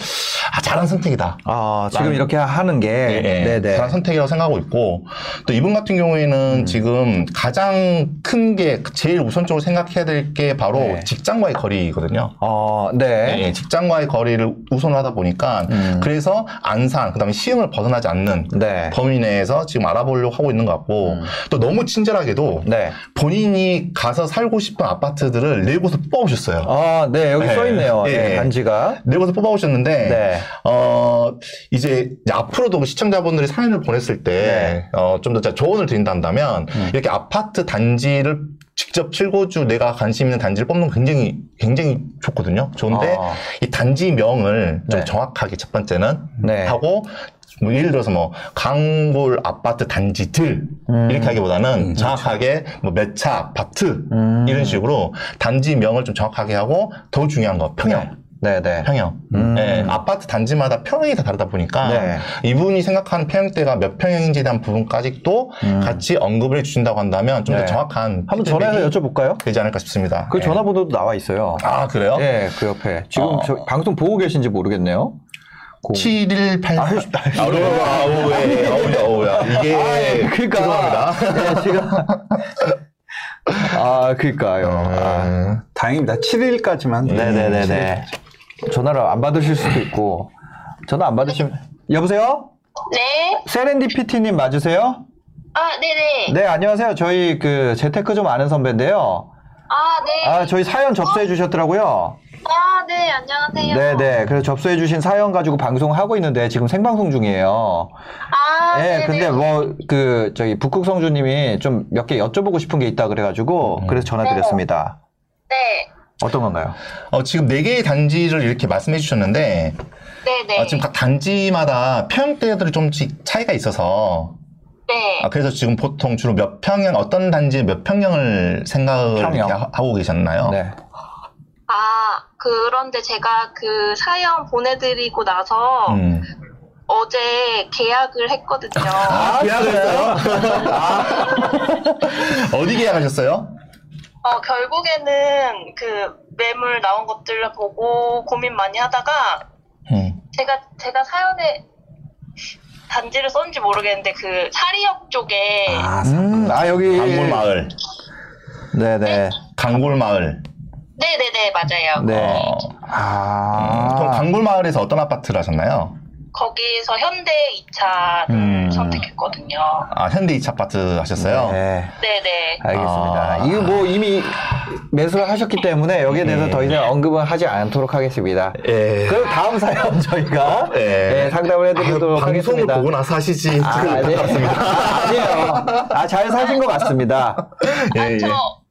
아, 잘한 선택이다. 아, 지금 난- 이렇게 하는 게. 예, 예. 네네. 잘한 선택이라고 생각하고 있고 또 이분 같은 음. 경우에는 지금 가장 큰 게 제일 우선 적으로 생각해야 될 게 바로 네. 직장과의 거리거든요. 어, 네. 예, 예, 직장과의 거리를 우선하다 보니까 음. 그래서 안산 그다음에 시흥을 벗어나지 않는 네. 범위 내에서 지금 알아보려고 하고 있는 것 같고 음. 또 너무 친절하게도 네. 본인이 가서 살고 싶은 아파트들을 네 곳을 뽑아오셨어요. 아, 네. 여기 네. 써 있네요. 예, 네, 예. 단지가. 네 곳을 뽑아오셨는데 네. 어, 이제 앞으로도 그 시청자분들이 사연을 보냈을 때, 네. 어, 좀더 조언을 드린다면, 음. 이렇게 아파트 단지를 직접 실고주 내가 관심 있는 단지를 뽑는 건 굉장히, 굉장히 좋거든요. 좋은데, 아. 이 단지명을 좀 네. 정확하게 첫 번째는 네. 하고, 뭐 예를 들어서 뭐 강골 아파트 단지들 음. 이렇게 하기보다는 정확하게 뭐 몇 차 아파트 음. 이런 식으로 단지명을 좀 정확하게 하고 더 중요한 거 평형 네네. 평형. 음. 예, 아파트 단지마다 평형이 다 다르다 보니까 네. 이분이 생각하는 평형대가 몇 평형인지에 대한 부분까지도 같이 언급을 해주신다고 한다면 좀더 음. 네. 정확한 한번 전화해서 여쭤볼까요? 되지 않을까 싶습니다. 그 예. 전화번호도 나와 있어요. 아 그래요? 네, 그 옆에. 지금 어. 저 방송 보고 계신지 모르겠네요. 고- 7188. 아유, 아우, 아우, 예, 아우야, 아우야. 이게. 아, 그러니까. 죄송합니다. 네, 지금. 아, 그니까요. 아, 음, 다행입니다. 7일까지만. 네네네네. 전화를 안 받으실 수도 있고. 전화 안 받으시면. 여보세요? 네. 세렌디피티님 맞으세요? 아, 네네. 네, 안녕하세요. 저희 그 재테크 좀 아는 선배인데요. 아, 네. 아, 저희 사연 접수해 주셨더라고요. 아, 네. 안녕하세요. 네네. 그래서 접수해 주신 사연 가지고 방송하고 있는데 지금 생방송 중이에요. 아, 네, 네네. 근데 뭐, 그, 저기, 북극성주님이 좀 몇 개 여쭤보고 싶은 게 있다 그래가지고, 그래서 전화드렸습니다. 네. 어떤 건가요? 어, 지금 네 개의 단지를 이렇게 말씀해 주셨는데, 네네. 어, 지금 각 단지마다 평형대들이 좀씩 차이가 있어서, 네. 아, 그래서 지금 보통 주로 몇 평형, 어떤 단지에 몇 평형을 생각을 평형. 이렇게 하- 하고 계셨나요? 네. 아, 그런데 제가 그 사연 보내드리고 나서 음. 어제 계약을 했거든요. 아, 계약했어요? 어디 계약하셨어요? 어, 결국에는 그 매물 나온 것들을 보고 고민 많이 하다가 음. 제가, 제가 사연에 단지를 썼는지 모르겠는데 그 사리역 쪽에 아, 음, 아, 여기. 강골 마을. 네네. 강골 마을. 네네네, 맞아요. 네. 어, 아. 그럼 강골 마을에서 어떤 아파트를 하셨나요? 거기서 현대 2차를 음. 선택했거든요. 아, 현대 2차 아파트 하셨어요? 네. 네네. 알겠습니다. 아. 이거 뭐 이미 매수를 하셨기 때문에 여기에 대해서 예. 더 이상 언급은 하지 않도록 하겠습니다. 예. 그럼 다음 사연 저희가 예. 예, 상담을 해드리도록 방송을 하겠습니다. 보고 나서 하시지. 아, 네. 아, 아니에요. 아, 잘 사신 것 같습니다. 예, 아, 예. 저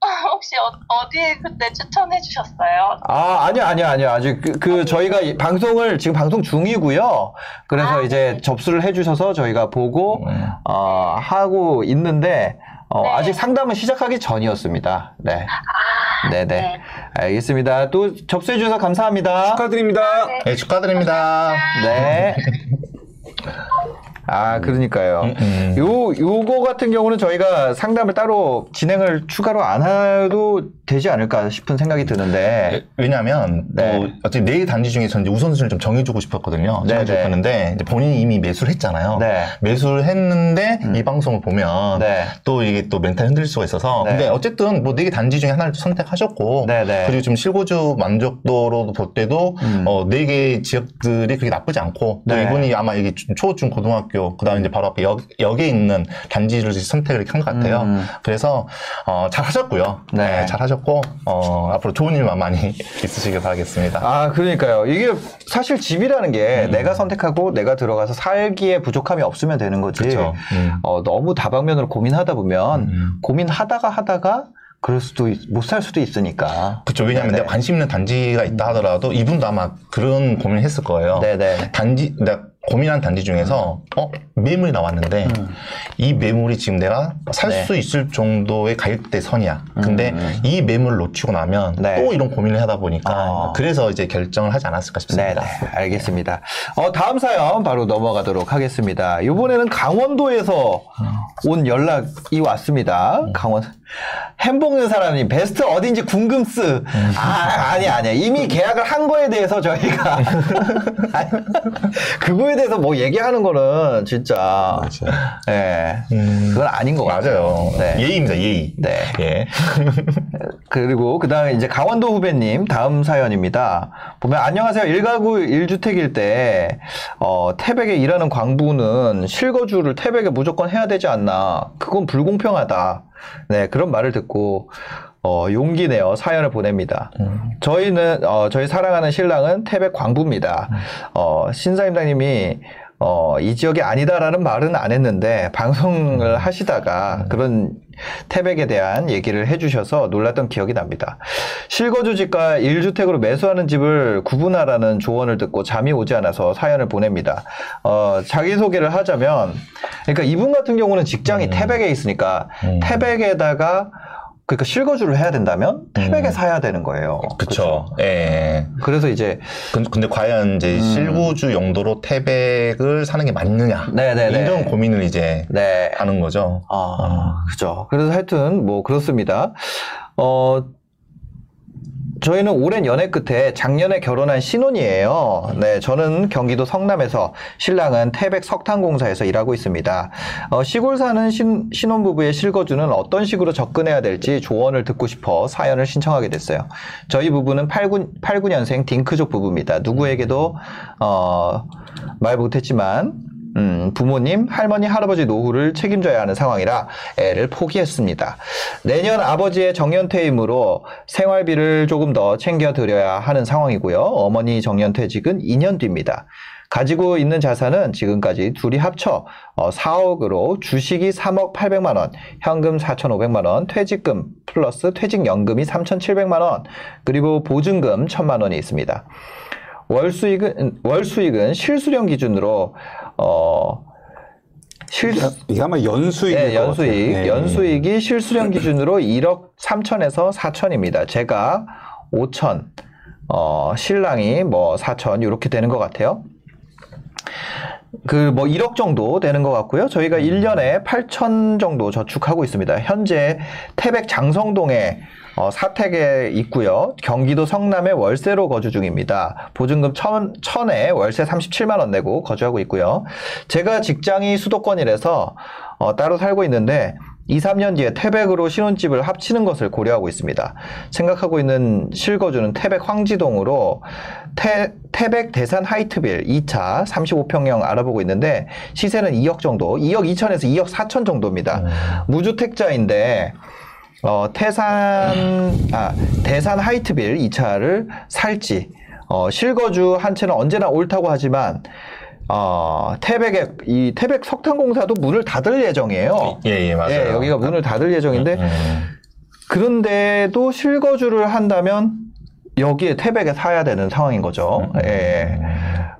혹시 어, 디 그때 추천해 주셨어요? 아, 아니요, 아니요, 아니요. 아직 그, 그 저희가 이 방송을 지금 방송 중이고요. 그래서 아, 이제 접수를 해주셔서 저희가 보고, 음. 어, 하고 있는데, 어, 네. 아직 상담은 시작하기 전이었습니다. 네. 아, 네네. 네. 알겠습니다. 또 접수해 주셔서 감사합니다. 축하드립니다. 네, 축하드립니다. 네. 아, 그러니까요. 음. 요, 요거 같은 경우는 저희가 상담을 따로 진행을 추가로 안 해도 되지 않을까 싶은 생각이 드는데. 왜냐하면 네. 뭐 어차피 네 단지 중에 전 이제 우선순위를 좀 정해주고 싶었거든요. 네, 정해주고 네. 싶었는데 이제 본인이 이미 매수를 했잖아요. 네. 매수를 했는데 이 방송을 보면 네. 또 이게 또 멘탈 흔들릴 수가 있어서 네. 근데 어쨌든 뭐네개 단지 중에 하나를 선택하셨고 네, 네. 그리고 지금 실거주 만족도로 볼 때도 음. 어, 네개 지역들이 그렇게 나쁘지 않고 또 네. 이분이 아마 이게 중- 초, 중, 고등학교 그 다음에 이제 바로 앞에 역, 역에 있는 단지를 선택을 한 것 같아요. 음. 그래서 어, 잘 하셨고요. 네. 잘 하셨고 어, 앞으로 좋은 일만 많이 있으시길 바라겠습니다. 아, 그러니까요. 이게 사실 집이라는 게 내가 선택하고 내가 들어가서 살기에 부족함이 없으면 되는 거지. 그쵸. 음. 어, 너무 다방면으로 고민하다 보면 음. 고민하다가 하다가 그럴 수도 못 살 수도 있으니까. 그렇죠. 왜냐하면 네네. 내가 관심 있는 단지가 있다 하더라도 이분도 아마 그런 고민을 했을 거예요. 네네. 단지 내가 고민한 단지 중에서 어 매물이 나왔는데 이 매물이 지금 내가 살 음. 네. 수 있을 정도의 가격대 선이야. 근데 이 매물을 놓치고 나면 네. 또 이런 고민을 하다 보니까 어. 그래서 이제 결정을 하지 않았을까 싶습니다. 네네. 알겠습니다. 어, 다음 사연 바로 넘어가도록 하겠습니다. 이번에는 강원도에서 온 연락이 왔습니다. 강원. 햄 먹는 사람이 베스트 어딘지 궁금스. 아, 아니, 아니야. 이미 계약을 한 거에 대해서 저희가. 그거에 대해서 뭐 얘기하는 거는 진짜. 예. 음. 그건 아닌 것 같아요. 맞아요. 네. 예의입니다. 예의. 네. 예. 그리고 그 다음에 이제 강원도 후배님 다음 사연입니다. 보면 안녕하세요. 1가구 1주택일 때, 어, 태백에 일하는 광부는 실거주를 태백에 무조건 해야 되지 않나. 그건 불공평하다. 네, 그런 말을 듣고, 어, 용기 내어 사연을 보냅니다. 저희는, 어, 저희 사랑하는 신랑은 태백 광부입니다. 어, 신사임당님이 어, 이 지역이 아니다라는 말은 안 했는데, 방송을 하시다가 그런 태백에 대한 얘기를 해주셔서 놀랐던 기억이 납니다. 실거주 집과 1주택으로 매수하는 집을 구분하라는 조언을 듣고 잠이 오지 않아서 사연을 보냅니다. 어, 자기소개를 하자면, 그러니까 이분 같은 경우는 직장이 태백에 있으니까, 음. 태백에다가 그러니까 실거주를 해야 된다면 태백에 음. 사야 되는 거예요. 그쵸. 예. 그래서 이제 근- 근데 과연 이제 실구주 용도로 태백을 사는 게 맞느냐? 음. 네네네. 이런 고민을 이제 네. 하는 거죠. 아, 그죠. 그래서 하여튼 뭐 그렇습니다. 어, 저희는 오랜 연애 끝에 작년에 결혼한 신혼이에요. 네, 저는 경기도 성남에서 신랑은 태백 석탄공사에서 일하고 있습니다. 어, 시골 사는 신, 신혼부부의 실거주는 어떤 식으로 접근해야 될지 조언을 듣고 싶어 사연을 신청하게 됐어요. 저희 부부는 89, 89년생 딩크족 부부입니다. 누구에게도 어, 말 못했지만 음, 부모님, 할머니, 할아버지 노후를 책임져야 하는 상황이라 애를 포기했습니다. 내년 아버지의 정년퇴임으로 생활비를 조금 더 챙겨드려야 하는 상황이고요. 어머니 정년퇴직은 2년 뒤입니다. 가지고 있는 자산은 지금까지 둘이 합쳐 4억으로 주식이 3억 800만 원, 현금 4,500만 원, 퇴직금 플러스 퇴직연금이 3,700만 원, 그리고 보증금 1,000만 원이 있습니다. 월 수익은 월 수익은 실수령 기준으로 어 실, 이게 아마 연수익일 네, 것 연수익. 네. 연수익이 실수령 기준으로 1억 3천에서 4천입니다. 제가 5천, 어, 신랑이 뭐 4천, 이렇게 되는 것 같아요. 그 뭐 1억 정도 되는 것 같고요. 저희가 1년에 8천 정도 저축하고 있습니다. 현재 태백 장성동에 어, 사택에 있고요. 경기도 성남에 월세로 거주 중입니다. 보증금 천, 천에 월세 37만 원 내고 거주하고 있고요. 제가 직장이 수도권이라서 어, 따로 살고 있는데 2, 3년 뒤에 태백으로 신혼집을 합치는 것을 고려하고 있습니다. 생각하고 있는 실거주는 태백 황지동으로 태, 태백 대산 하이트빌 2차 35평형 알아보고 있는데 시세는 2억 정도, 2억 2천에서 2억 4천 정도입니다. 무주택자인데 어, 태산, 아, 대산 하이트빌 2차를 살지, 어, 실거주 한 채는 언제나 옳다고 하지만, 어, 태백의, 이 태백 석탄공사도 문을 닫을 예정이에요. 예, 예, 맞아요. 예, 여기가 문을 닫을 예정인데, 음. 그런데도 실거주를 한다면, 여기에 태백에 사야 되는 상황인 거죠. 음. 예.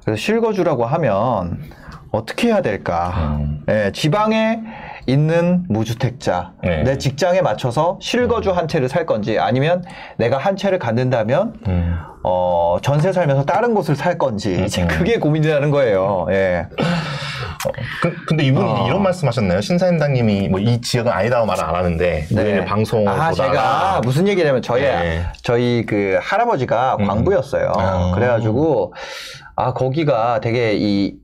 그래서 실거주라고 하면, 어떻게 해야 될까? 음. 예, 지방에 있는 무주택자, 네. 내 직장에 맞춰서 실거주 한 채를 살 건지, 아니면 내가 한 채를 갖는다면, 음. 어, 전세 살면서 다른 곳을 살 건지, 이제 음. 그게 고민이라는 거예요. 예. 그, 근데 이분이 어. 이런 말씀하셨나요? 신사임당님이 뭐 이 지역은 아니다고 말을 안 하는데 우리는 방송을 네. 아, 제가 무슨 얘기냐면 저희 네. 저희 그 할아버지가 음. 광부였어요. 아. 그래가지고 아 거기가 되게 이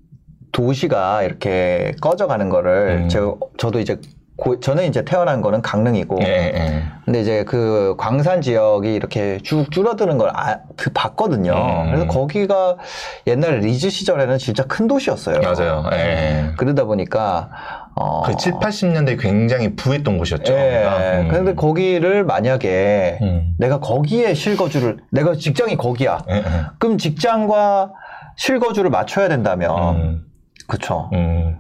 도시가 이렇게 꺼져가는 거를 음. 저 저도 이제 고- 저는 이제 태어난 거는 강릉이고 예, 예. 근데 이제 그 광산 지역이 이렇게 쭉 줄어드는 걸 아, 그 봤거든요. 음. 그래서 거기가 옛날 리즈 시절에는 진짜 큰 도시였어요. 맞아요. 예. 그러다 보니까 어 그 7, 80년대 굉장히 부했던 곳이었죠. 예. 음. 근데 거기를 만약에 음. 내가 거기에 실거주를 내가 직장이 거기야. 예, 예. 그럼 직장과 실거주를 맞춰야 된다면 음. 그쵸. 음.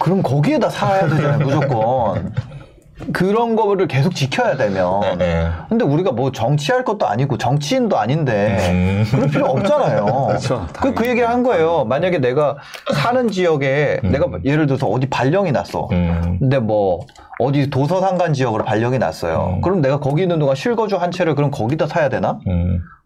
그럼 거기에다 살아야 되잖아요, 무조건. 그런 거를 계속 지켜야 되면. 예, 예. 근데 우리가 뭐 정치할 것도 아니고 정치인도 아닌데 음. 그럴 필요 없잖아요. 그렇죠, 그, 그 얘기를 한 거예요. 만약에 내가 사는 지역에 음. 내가 예를 들어서 어디 발령이 났어. 음. 근데 뭐 어디 도서 상간 지역으로 발령이 났어요. 음. 그럼 내가 거기 있는 동안 실거주 한 채를 그럼 거기다 사야 되나?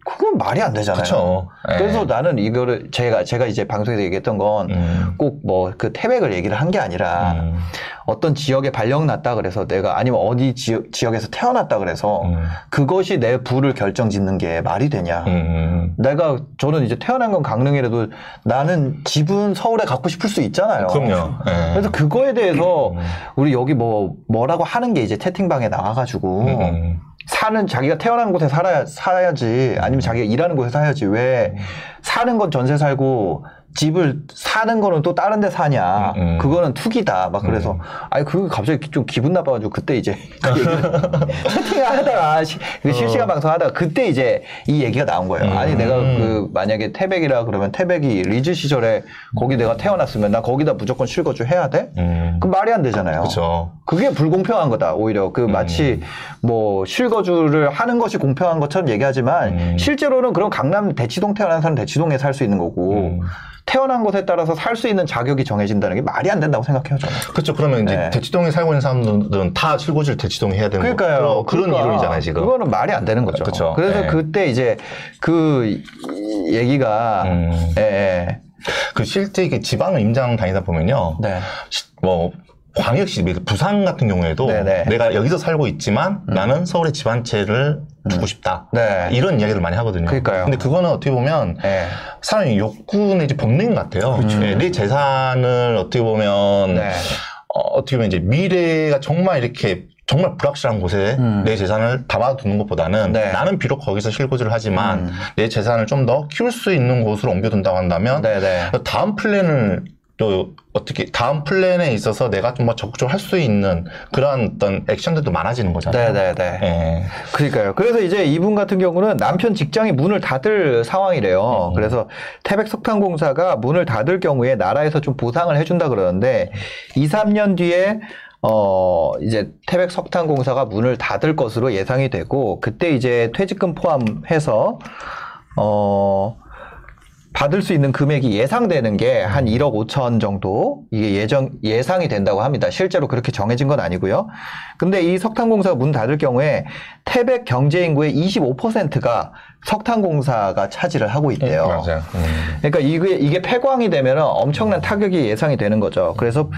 음. 그건 말이 안 되잖아요. 그쵸. 예. 그래서 나는 이거를 제가 제가 이제 방송에서 얘기했던 건 음. 꼭뭐 그 태백을 얘기를 한 게 아니라 음. 어떤 지역에 발령 났다 그래서 내가 아니면 어디 지역, 지역에서 태어났다 그래서 음. 그것이 내 부를 결정짓는 게 말이 되냐? 음. 내가 저는 이제 태어난 건 강릉이라도 나는 집은 서울에 갖고 싶을 수 있잖아요. 그럼요. 예. 그래서 그거에 대해서 음. 우리 여기 뭐 뭐라고 하는 게 이제 채팅방에 나와가지고 음. 사는 자기가 태어난 곳에 살아야 살아야지 아니면 자기가 일하는 곳에 살아야지. 왜 사는 건 전세 살고 집을 사는 거는 또 다른 데 사냐 음, 음. 그거는 투기다 막 그래서 아니 그거 갑자기 좀 기분 나빠가지고 그때 이제 그 채팅을 하다가 시- 그 실시간 방송 하다가 그때 이제 이 얘기가 나온 거예요 어. 음. 아니 내가 그 만약에 태백이라 그러면 태백이 리즈 시절에 거기 내가 태어났으면 나 거기다 무조건 실거주 해야 돼? 음. 그 말이 안 되잖아요. 그쵸. 그게 불공평한 거다. 오히려 그 마치 뭐 실거주를 하는 것이 공평한 것처럼 얘기하지만 음. 실제로는 그럼 강남 대치동 태어난 사람 대치동에 살 수 있는 거고 음. 태어난 곳에 따라서 살 수 있는 자격이 정해진다는 게 말이 안 된다고 생각해요, 저는. 그렇죠. 그러면 이제 네. 대치동에 살고 있는 사람들은 다 실거주를 대치동에 해야 되는 그러니까요. 거 그런 그러니까 이론이잖아요, 지금. 그거는 말이 안 되는 거죠. 그쵸. 그래서 예. 그때 이제 그 얘기가 음. 예, 예. 그 실제 이게 지방을 임장 다니다 보면요. 네. 시- 뭐 광역시 부산 같은 경우에도 네네. 내가 여기서 살고 있지만 나는 서울에 집한 채를 두고 싶다. 네. 이런 이야기를 많이 하거든요. 그러니까요. 근데 그거는 어떻게 보면 예. 사람의 욕구 내지 본능 같아요. 네, 내 재산을 어떻게 보면 네. 어, 어떻게 보면 이제 미래가 정말 이렇게 정말 불확실한 곳에 음. 내 재산을 담아두는 것보다는 네. 나는 비록 거기서 실거주를 하지만 음. 내 재산을 좀 더 키울 수 있는 곳으로 옮겨둔다고 한다면 네, 네. 다음 플랜을 또 어떻게 다음 플랜에 있어서 내가 좀 뭐 적극적으로 할 수 있는 그런 어떤 액션들도 많아지는 거잖아요. 네, 네, 네. 예. 그러니까요. 그래서 이제 이분 같은 경우는 남편 직장이 문을 닫을 상황이래요. 그래서 태백 석탄공사가 문을 닫을 경우에 나라에서 좀 보상을 해준다 그러는데 2, 3년 뒤에 어 이제 태백 석탄공사가 문을 닫을 것으로 예상이 되고 그때 이제 퇴직금 포함해서 어 받을 수 있는 금액이 예상되는 게 한 1억 5천 정도 이게 예정 예상이 된다고 합니다. 실제로 그렇게 정해진 건 아니고요. 근데 이 석탄공사가 문 닫을 경우에 태백 경제 인구의 25%가 석탄공사가 차지를 하고 있대요. 맞아요. 음. 그러니까 이게 이게 폐광이 되면 엄청난 타격이 예상이 되는 거죠. 그래서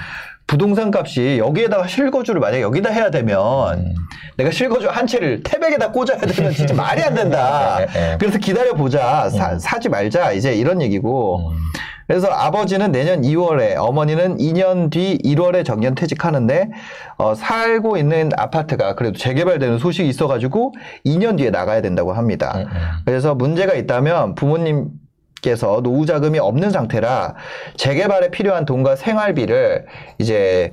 부동산 값이 여기에다가 실거주를 만약 여기다 해야 되면 내가 실거주 한 채를 태백에다 꽂아야 되면 진짜 말이 안 된다. 예, 예. 그래서 기다려 보자. 사지 말자. 이제 이런 얘기고. 그래서 아버지는 내년 2월에 어머니는 2년 뒤 1월에 정년 퇴직하는데 어, 살고 있는 아파트가 그래도 재개발되는 소식이 있어가지고 2년 뒤에 나가야 된다고 합니다. 음, 그래서 문제가 있다면 부모님 께서 노후 자금이 없는 상태라 재개발에 필요한 돈과 생활비를 이제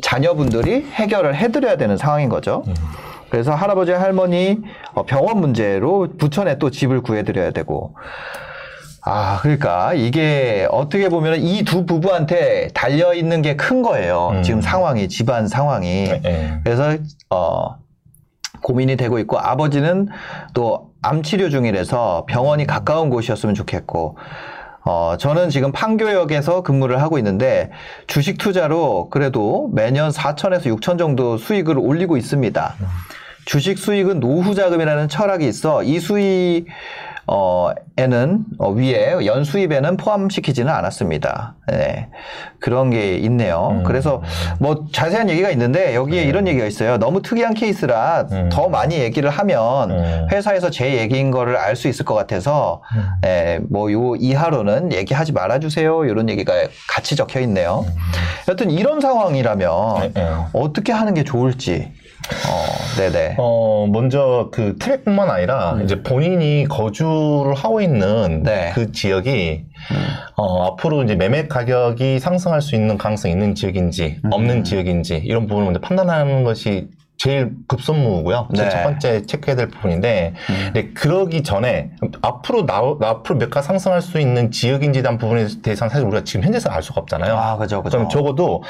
자녀분들이 해결을 해드려야 되는 상황인 거죠. 그래서 할아버지 할머니 어, 병원 문제로 부천에 또 집을 구해드려야 되고 아, 그러니까 이게 어떻게 보면 이 두 부부한테 달려 있는 게 큰 거예요. 음. 지금 상황이 집안 상황이. 예. 그래서 어 고민이 되고 있고 아버지는 또 암 치료 중이라서 병원이 가까운 곳이었으면 좋겠고 어 저는 지금 판교역에서 근무를 하고 있는데 주식 투자로 그래도 매년 4천에서 6천 정도 수익을 올리고 있습니다. 주식 수익은 노후 자금이라는 철학이 있어 이 수익 어, 에는, 어, 위에 연수입에는 포함시키지는 않았습니다. 네. 그런 게 있네요. 음. 그래서 뭐 자세한 얘기가 있는데 여기에 이런 얘기가 있어요. 너무 특이한 케이스라 음. 더 많이 얘기를 하면 음. 회사에서 제 얘기인 거를 알 수 있을 것 같아서 예, 뭐요 이하로는 얘기하지 말아주세요. 이런 얘기가 같이 적혀 있네요. 여튼 이런 상황이라면 예, 예. 어떻게 하는 게 좋을지. 어, 네네. 어, 먼저 그 트랙뿐만 아니라 이제 본인이 거주를 하고 있는 네. 그 지역이 어, 앞으로 이제 매매 가격이 상승할 수 있는 가능성이 있는 지역인지 없는 지역인지 이런 부분을 먼저 판단하는 것이 제일 급선무고요. 네. 첫 번째 체크해야 될 부분인데, 근데 그러기 전에 앞으로 나, 앞으로 몇 가 상승할 수 있는 지역인지에 대한 부분에 대해서는 사실 우리가 지금 현재서 알 수가 없잖아요. 아, 그죠, 그죠. 그럼 적어도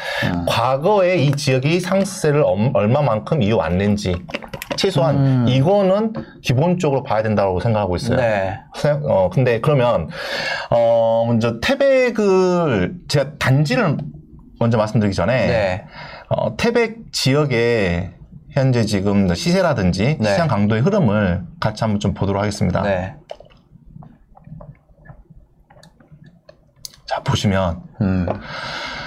과거에 이 지역이 상세를 엄- 얼마만큼 이어왔는지 최소한 이거는 기본적으로 봐야 된다고 생각하고 있어요. 네. 어 근데 그러면 어 먼저 태백을 제가 단지를 먼저 말씀드리기 전에 네. 어, 태백 지역의 현재 지금 시세라든지 네. 시장 강도의 흐름을 같이 한번 좀 보도록 하겠습니다. 네. 자 보시면 음.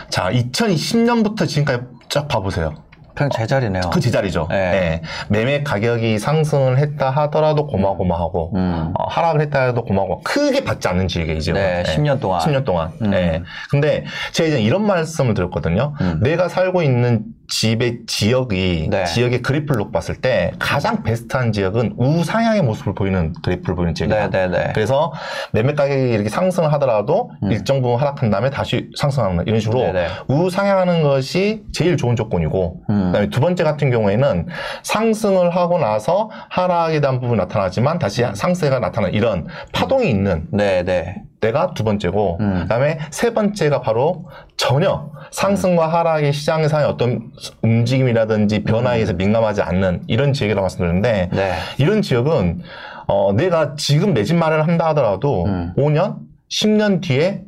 자 2020년부터 지금까지 쫙 봐보세요. 그냥 제자리네요. 그 제자리죠. 네. 예. 매매 가격이 상승을 했다 하더라도 고마고마하고 음. 어, 하락을 했다 해도 고마고 크게 받지 않는 지역이죠. 네, 10년 동안. 10년 동안. 음. 예. 근데 제가 이제 이런 말씀을 드렸거든요. 음. 내가 살고 있는 집의 지역이 네. 지역의 그래프를 놓고 봤을 때 가장 베스트한 지역은 우상향의 모습을 보이는 그래프를 보이는 지역이다. 네, 네, 네. 그래서 매매 가격이 이렇게 상승을 하더라도 일정 부분 하락한 다음에 다시 상승하는 이런 식으로 음. 네네. 우상향하는 것이 제일 좋은 조건이고 음. 그다음에 두 번째 같은 경우에는 상승을 하고 나서 하락에 대한 부분이 나타나지만 다시 음. 상승가 나타나는 이런 파동이 있는 네, 네. 때가 두 번째고 음. 그다음에 세 번째가 바로 전혀 상승과 하락의 시장에서의 어떤 움직임이라든지 변화에 의해서 민감하지 않는 이런 지역이라고 말씀드렸는데 네. 이런 지역은 어, 내가 지금 내 집 마련을 한다 하더라도 음. 5년, 10년 뒤에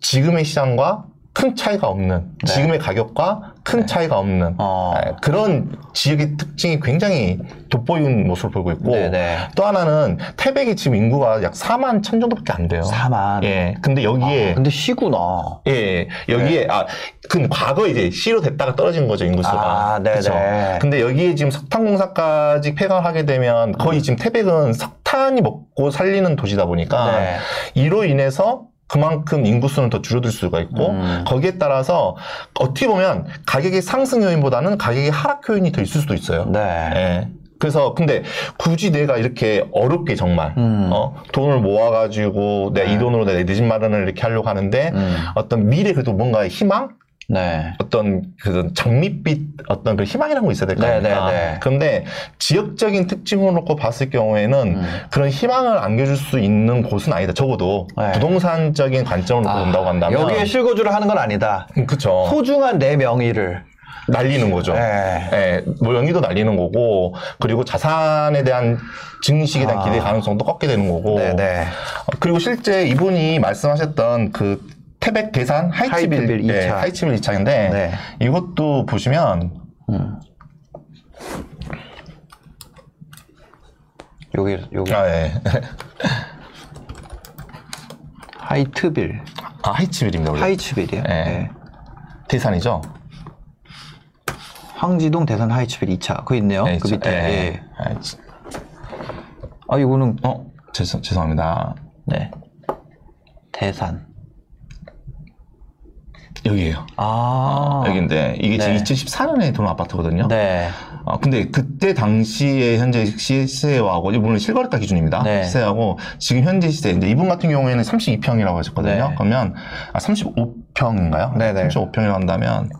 지금의 시장과 큰 차이가 없는 지금의 가격과 큰 차이가 없는 네. 어. 예, 그런 지역의 특징이 굉장히 돋보이는 모습을 보이고 있고 네네. 또 하나는 태백이 지금 인구가 약 4만 천 정도밖에 안 돼요. 4만. 예. 근데 여기에 근데 시구나. 예, 여기에, 아, 근데 과거 이제 C로 됐다가 떨어진 거죠, 인구수가. 아. 그쵸? 근데 여기에 지금 석탄공사까지 폐광하게 되면 거의 지금 태백은 석탄이 먹고 살리는 도시다 보니까 네. 이로 인해서 그만큼 인구수는 더 줄어들 수가 있고 음. 거기에 따라서 어떻게 보면 가격의 상승 요인보다는 가격의 하락 요인이 더 있을 수도 있어요. 네. 예. 그래서 근데 굳이 내가 이렇게 어렵게 정말 음. 어, 돈을 모아가지고 내가 이 돈으로 내 집 마련을 이렇게 하려고 하는데 음. 어떤 미래 그래도 뭔가 희망 네. 어떤 그 장밋빛 어떤 그 희망이라는 거 있어야 될거 네, 아닙니까? 네, 네. 그런데 지역적인 특징을 놓고 봤을 경우에는 음. 그런 희망을 안겨줄 수 있는 곳은 아니다. 적어도 네. 부동산적인 관점을 놓고 본다고 한다면 여기에 실거주를 하는 건 아니다. 그쵸 소중한 내 명의를. 날리는 거죠. 네. 예, 뭐 연기도 날리는 거고 그리고 자산에 대한 증식에 대한 아. 기대 가능성도 꺾게 되는 거고 네네. 어, 그리고 실제 이분이 말씀하셨던 그 태백 대산 하이츠빌, 하이츠빌 예, 이차. 하이츠빌 2차인데 네. 이것도 보시면 음. 여기 여기 아, 예. 하이트빌, 아, 하이츠빌입니다. 원래. 하이츠빌이요. 네. 네. 대산이죠. 황지동 대산 하이츠빌 2차 그거 있네요. 네, 그 저- 밑에. 예, 예. 예. 아, 지- 아 이거는 어, 죄송, 죄송합니다. 네. 대산. 여기에요. 아. 여기인데 이게 네. 지금 2014년에 들어온 아파트거든요. 네. 어, 근데 그때 당시에 현재 시세하고, 물론 실거래가 기준입니다. 네. 시세하고, 지금 현재 시세, 이제 이분 같은 경우에는 32평이라고 하셨거든요. 네. 그러면, 아, 35평인가요? 네네. 35평이라고 한다면,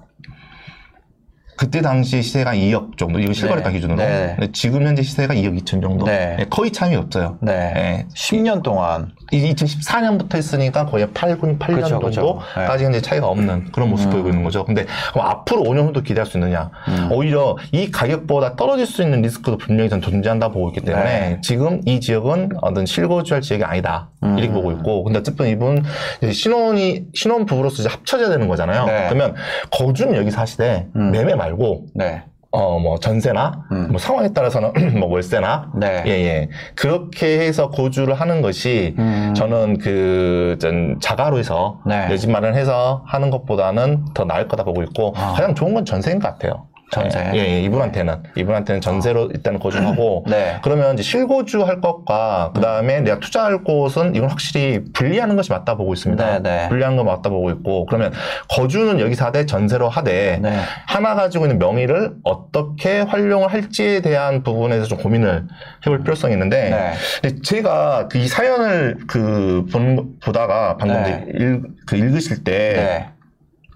그때 당시 시세가 2억 정도, 이거 실거래가 네. 기준으로. 네. 근데 지금 현재 시세가 2억 2천 정도. 네. 네, 거의 차이 없어요. 네. 예. 10년 동안. 이 2014년부터 했으니까 거의 8, 8년 그쵸, 그쵸. 정도까지 현재 차이가 없는 그런 모습 보이고 있는 거죠. 근데 그럼 앞으로 5년 후도 기대할 수 있느냐? 음. 오히려 이 가격보다 떨어질 수 있는 리스크도 분명히 전 존재한다 보고 있기 때문에 네. 지금 이 지역은 어떤 실거주할 지역이 아니다. 음. 이렇게 보고 있고. 근데 어쨌든 이분 이제 신혼이 신혼 부부로서 이제 합쳐져야 되는 거잖아요. 네. 그러면 거주는 여기 사시되 음. 매매 말고 네. 어, 뭐, 전세나, 음. 뭐, 상황에 따라서는, 뭐, 월세나, 네. 예, 예. 그렇게 해서 거주를 하는 것이, 음. 저는 그, 전, 자가로 해서, 네. 내 집 마련해서 하는 것보다는 더 나을 거다 보고 있고, 아. 가장 좋은 건 전세인 것 같아요. 전세? 예, 예, 이분한테는. 이분한테는 전세로 일단 거주하고, 네. 그러면 이제 실거주 할 것과, 그 다음에 내가 투자할 곳은 이건 확실히 분리하는 것이 맞다 보고 있습니다. 네, 네. 분리하는 거 맞다 보고 있고, 그러면 거주는 여기서 하되 전세로 하되, 네. 하나 가지고 있는 명의를 어떻게 활용을 할지에 대한 부분에서 좀 고민을 해볼 필요성이 있는데 네. 근데 제가 그이 사연을 그 본, 보다가 방금 네. 읽, 그 읽으실 때 네.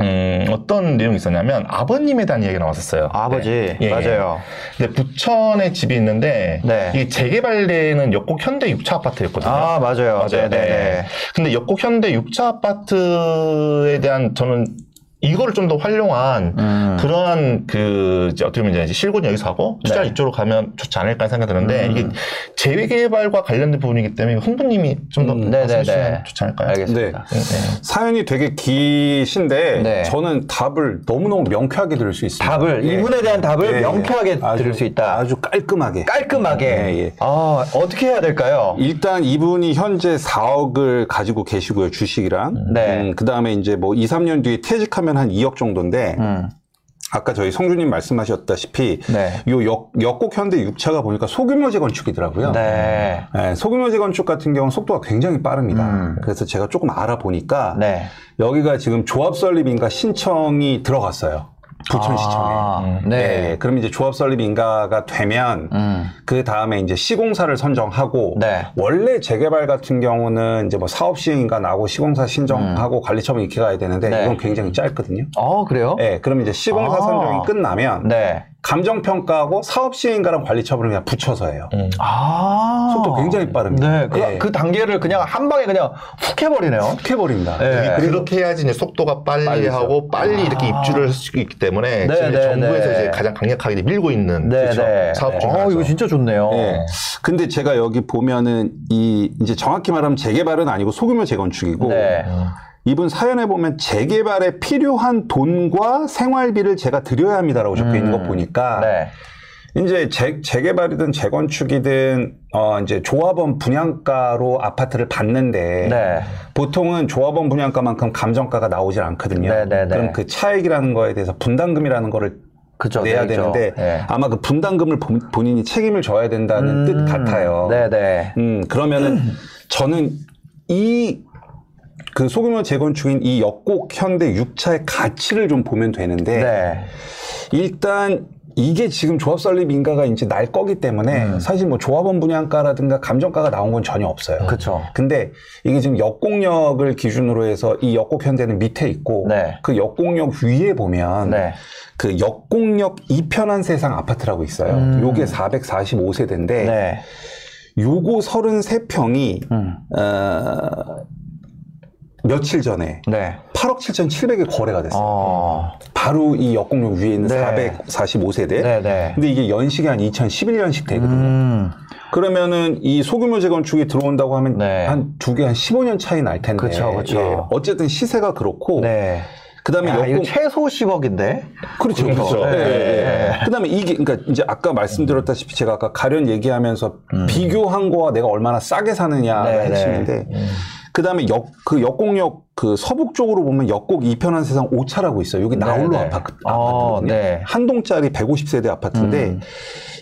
음, 어떤 내용이 있었냐면 아버님에 대한 이야기가 나왔었어요. 아버지. 네. 예, 예. 맞아요. 근데 부천에 집이 있는데 네. 이게 재개발되는 역곡 현대 6차 아파트였거든요. 아, 맞아요. 맞아요. 네, 네, 네. 근데 역곡 현대 6차 아파트에 대한 저는 이거를 좀 더 활용한 음. 그러한 그 이제 어떻게 보면 이제 실고는 여기서 하고 투자를 네. 이쪽으로 가면 좋지 않을까 생각이 드는데 음. 이게 재개발과 관련된 부분이기 때문에 흥부님이 좀더 음, 말씀해 네네네. 주시면 좋지 않을까요? 알겠습니다. 네, 네. 사연이 되게 기신데 네. 저는 답을 너무너무 명쾌하게 들을 수 있습니다. 답을, 예. 이분에 대한 답을 예, 명쾌하게 예. 아주- 들을 수 있다. 아주 깔끔하게. 깔끔하게. 예, 예. 아, 어떻게 해야 될까요? 일단 이분이 현재 4억을 가지고 계시고요, 주식이랑. 네. 그 다음에 이제 뭐 2, 3년 뒤에 퇴직하면 한 2억 정도인데, 음. 아까 저희 성주님 말씀하셨다시피, 네. 요 역, 역곡 현대 6차가 보니까 소규모 재건축이더라고요. 네. 네, 소규모 재건축 같은 경우는 속도가 굉장히 빠릅니다. 음. 그래서 제가 조금 알아보니까, 네. 여기가 지금 조합 설립인가 신청이 들어갔어요. 부천시청에. 아, 예, 네. 예. 그럼 이제 조합 설립 인가가 되면 음. 그 다음에 이제 시공사를 선정하고 네. 원래 재개발 같은 경우는 이제 뭐 사업 시행인가 나고 시공사 신청하고 관리처분 이렇게 가야 되는데 음. 네. 이건 굉장히 짧거든요. 어, 그래요? 예, 그럼 이제 시공사 아. 선정이 끝나면 네. 감정 평가하고 사업 시행가랑 관리처분을 그냥 붙여서 해요. 음. 아. 속도 굉장히 빠릅니다. 네. 그, 예. 그 단계를 그냥 한 방에 그냥 훅 해버리네요. 툭 해버립니다. 네. 그렇게 해야지 이제 속도가 빨리, 빨리 하고 빨리 이렇게 입주를 할 수 있기 때문에 네, 지금 이제 네, 정부에서 네. 이제 가장 강력하게 밀고 있는 네, 그렇죠? 네. 사업 중에 어, 하나죠. 이거 진짜 좋네요. 예. 근데 제가 여기 보면은 이 이제 정확히 말하면 재개발은 아니고 소규모 재건축이고 네. 이분 사연에 보면 재개발에 필요한 돈과 생활비를 제가 드려야 합니다라고 적혀 있는 거 보니까 네. 이제 재, 재개발이든 재건축이든 어 이제 조합원 분양가로 아파트를 받는데 네. 보통은 조합원 분양가만큼 감정가가 나오질 않거든요. 네, 네, 네. 그럼 그 차액이라는 거에 대해서 분담금이라는 거를 그죠. 내야 내죠. 되는데 네. 아마 그 분담금을 본- 본인이 책임을 져야 된다는 뜻 같아요. 네네. 음, 그러면은 저는 이 그 소규모 재건축인 이 역곡 현대 6차의 가치를 좀 보면 되는데 네. 일단 이게 지금 조합 설립 인가가 이제 날 거기 때문에 음. 사실 뭐 조합원 분양가라든가 감정가가 나온 건 전혀 없어요. 그쵸. 근데 이게 지금 역곡역을 기준으로 해서 이 역곡 현대는 밑에 있고 네. 그 역곡역 위에 보면 네. 그 역곡역 이편한 세상 아파트라고 있어요. 음. 요게 445세대인데 네. 요거 33평이 음. 어, 며칠 전에 네. 8억 7,700에 거래가 됐어요. 어. 바로 이 역곡역 위에 있는 네. 445세대. 네 네. 근데 이게 연식이 한 2011년식 되거든요. 음. 그러면은 이 소규모 재건축이 들어온다고 하면 네. 한두 개 한 15년 차이 날 텐데. 그쵸, 그쵸. 예, 어쨌든 시세가 그렇고. 네. 그다음에 야, 역곡 최소 10억인데? 그렇죠. 그렇죠. 그렇죠. 네. 예, 예. 네. 그다음에 이게 그러니까 이제 아까 말씀드렸다시피 제가 아까 가련 얘기하면서 비교한 거와 내가 얼마나 싸게 사느냐가 음. 네, 네. 핵심인데 그다음에 역 그 역곡역 그 서북 쪽으로 보면 역곡 이편한 세상 5차라고 있어요. 여기 나홀로 네. 아파트, 어, 아파트거든요. 네. 한 동짜리 150세대 아파트인데 음.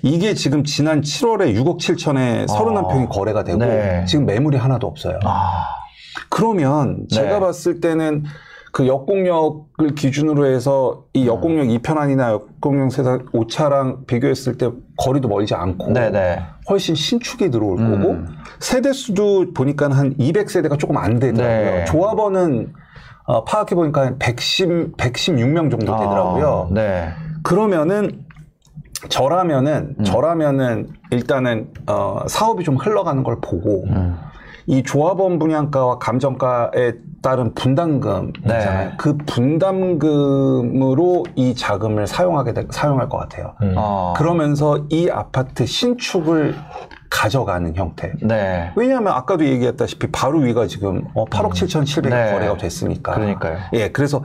이게 지금 지난 7월에 6억 7천에 31평이 아. 거래가 되고 네. 지금 매물이 하나도 없어요. 아. 그러면 네. 제가 봤을 때는 그 역공역을 기준으로 해서 이 역공역 음. 2편안이나 역공역 세상 5차랑 비교했을 때 거리도 멀지 않고 네네. 훨씬 신축이 들어올 음. 거고 세대 수도 보니까 한 200세대가 조금 안 되더라고요. 네. 조합원은 어, 파악해 보니까 한 110, 116명 정도 되더라고요. 아, 네. 그러면은 저라면은 음. 저라면은 일단은 어, 사업이 좀 흘러가는 걸 보고 음. 이 조합원 분양가와 감정가에 따른 분담금 네. 있잖아요. 그 분담금으로 이 자금을 사용하게 될- 사용할 것 같아요. 어. 그러면서 이 아파트 신축을 가져가는 형태. 네. 왜냐하면 아까도 얘기했다시피 바로 위가 지금 어, 8억 7,700이 네. 거래가 됐으니까. 그러니까요. 예, 그래서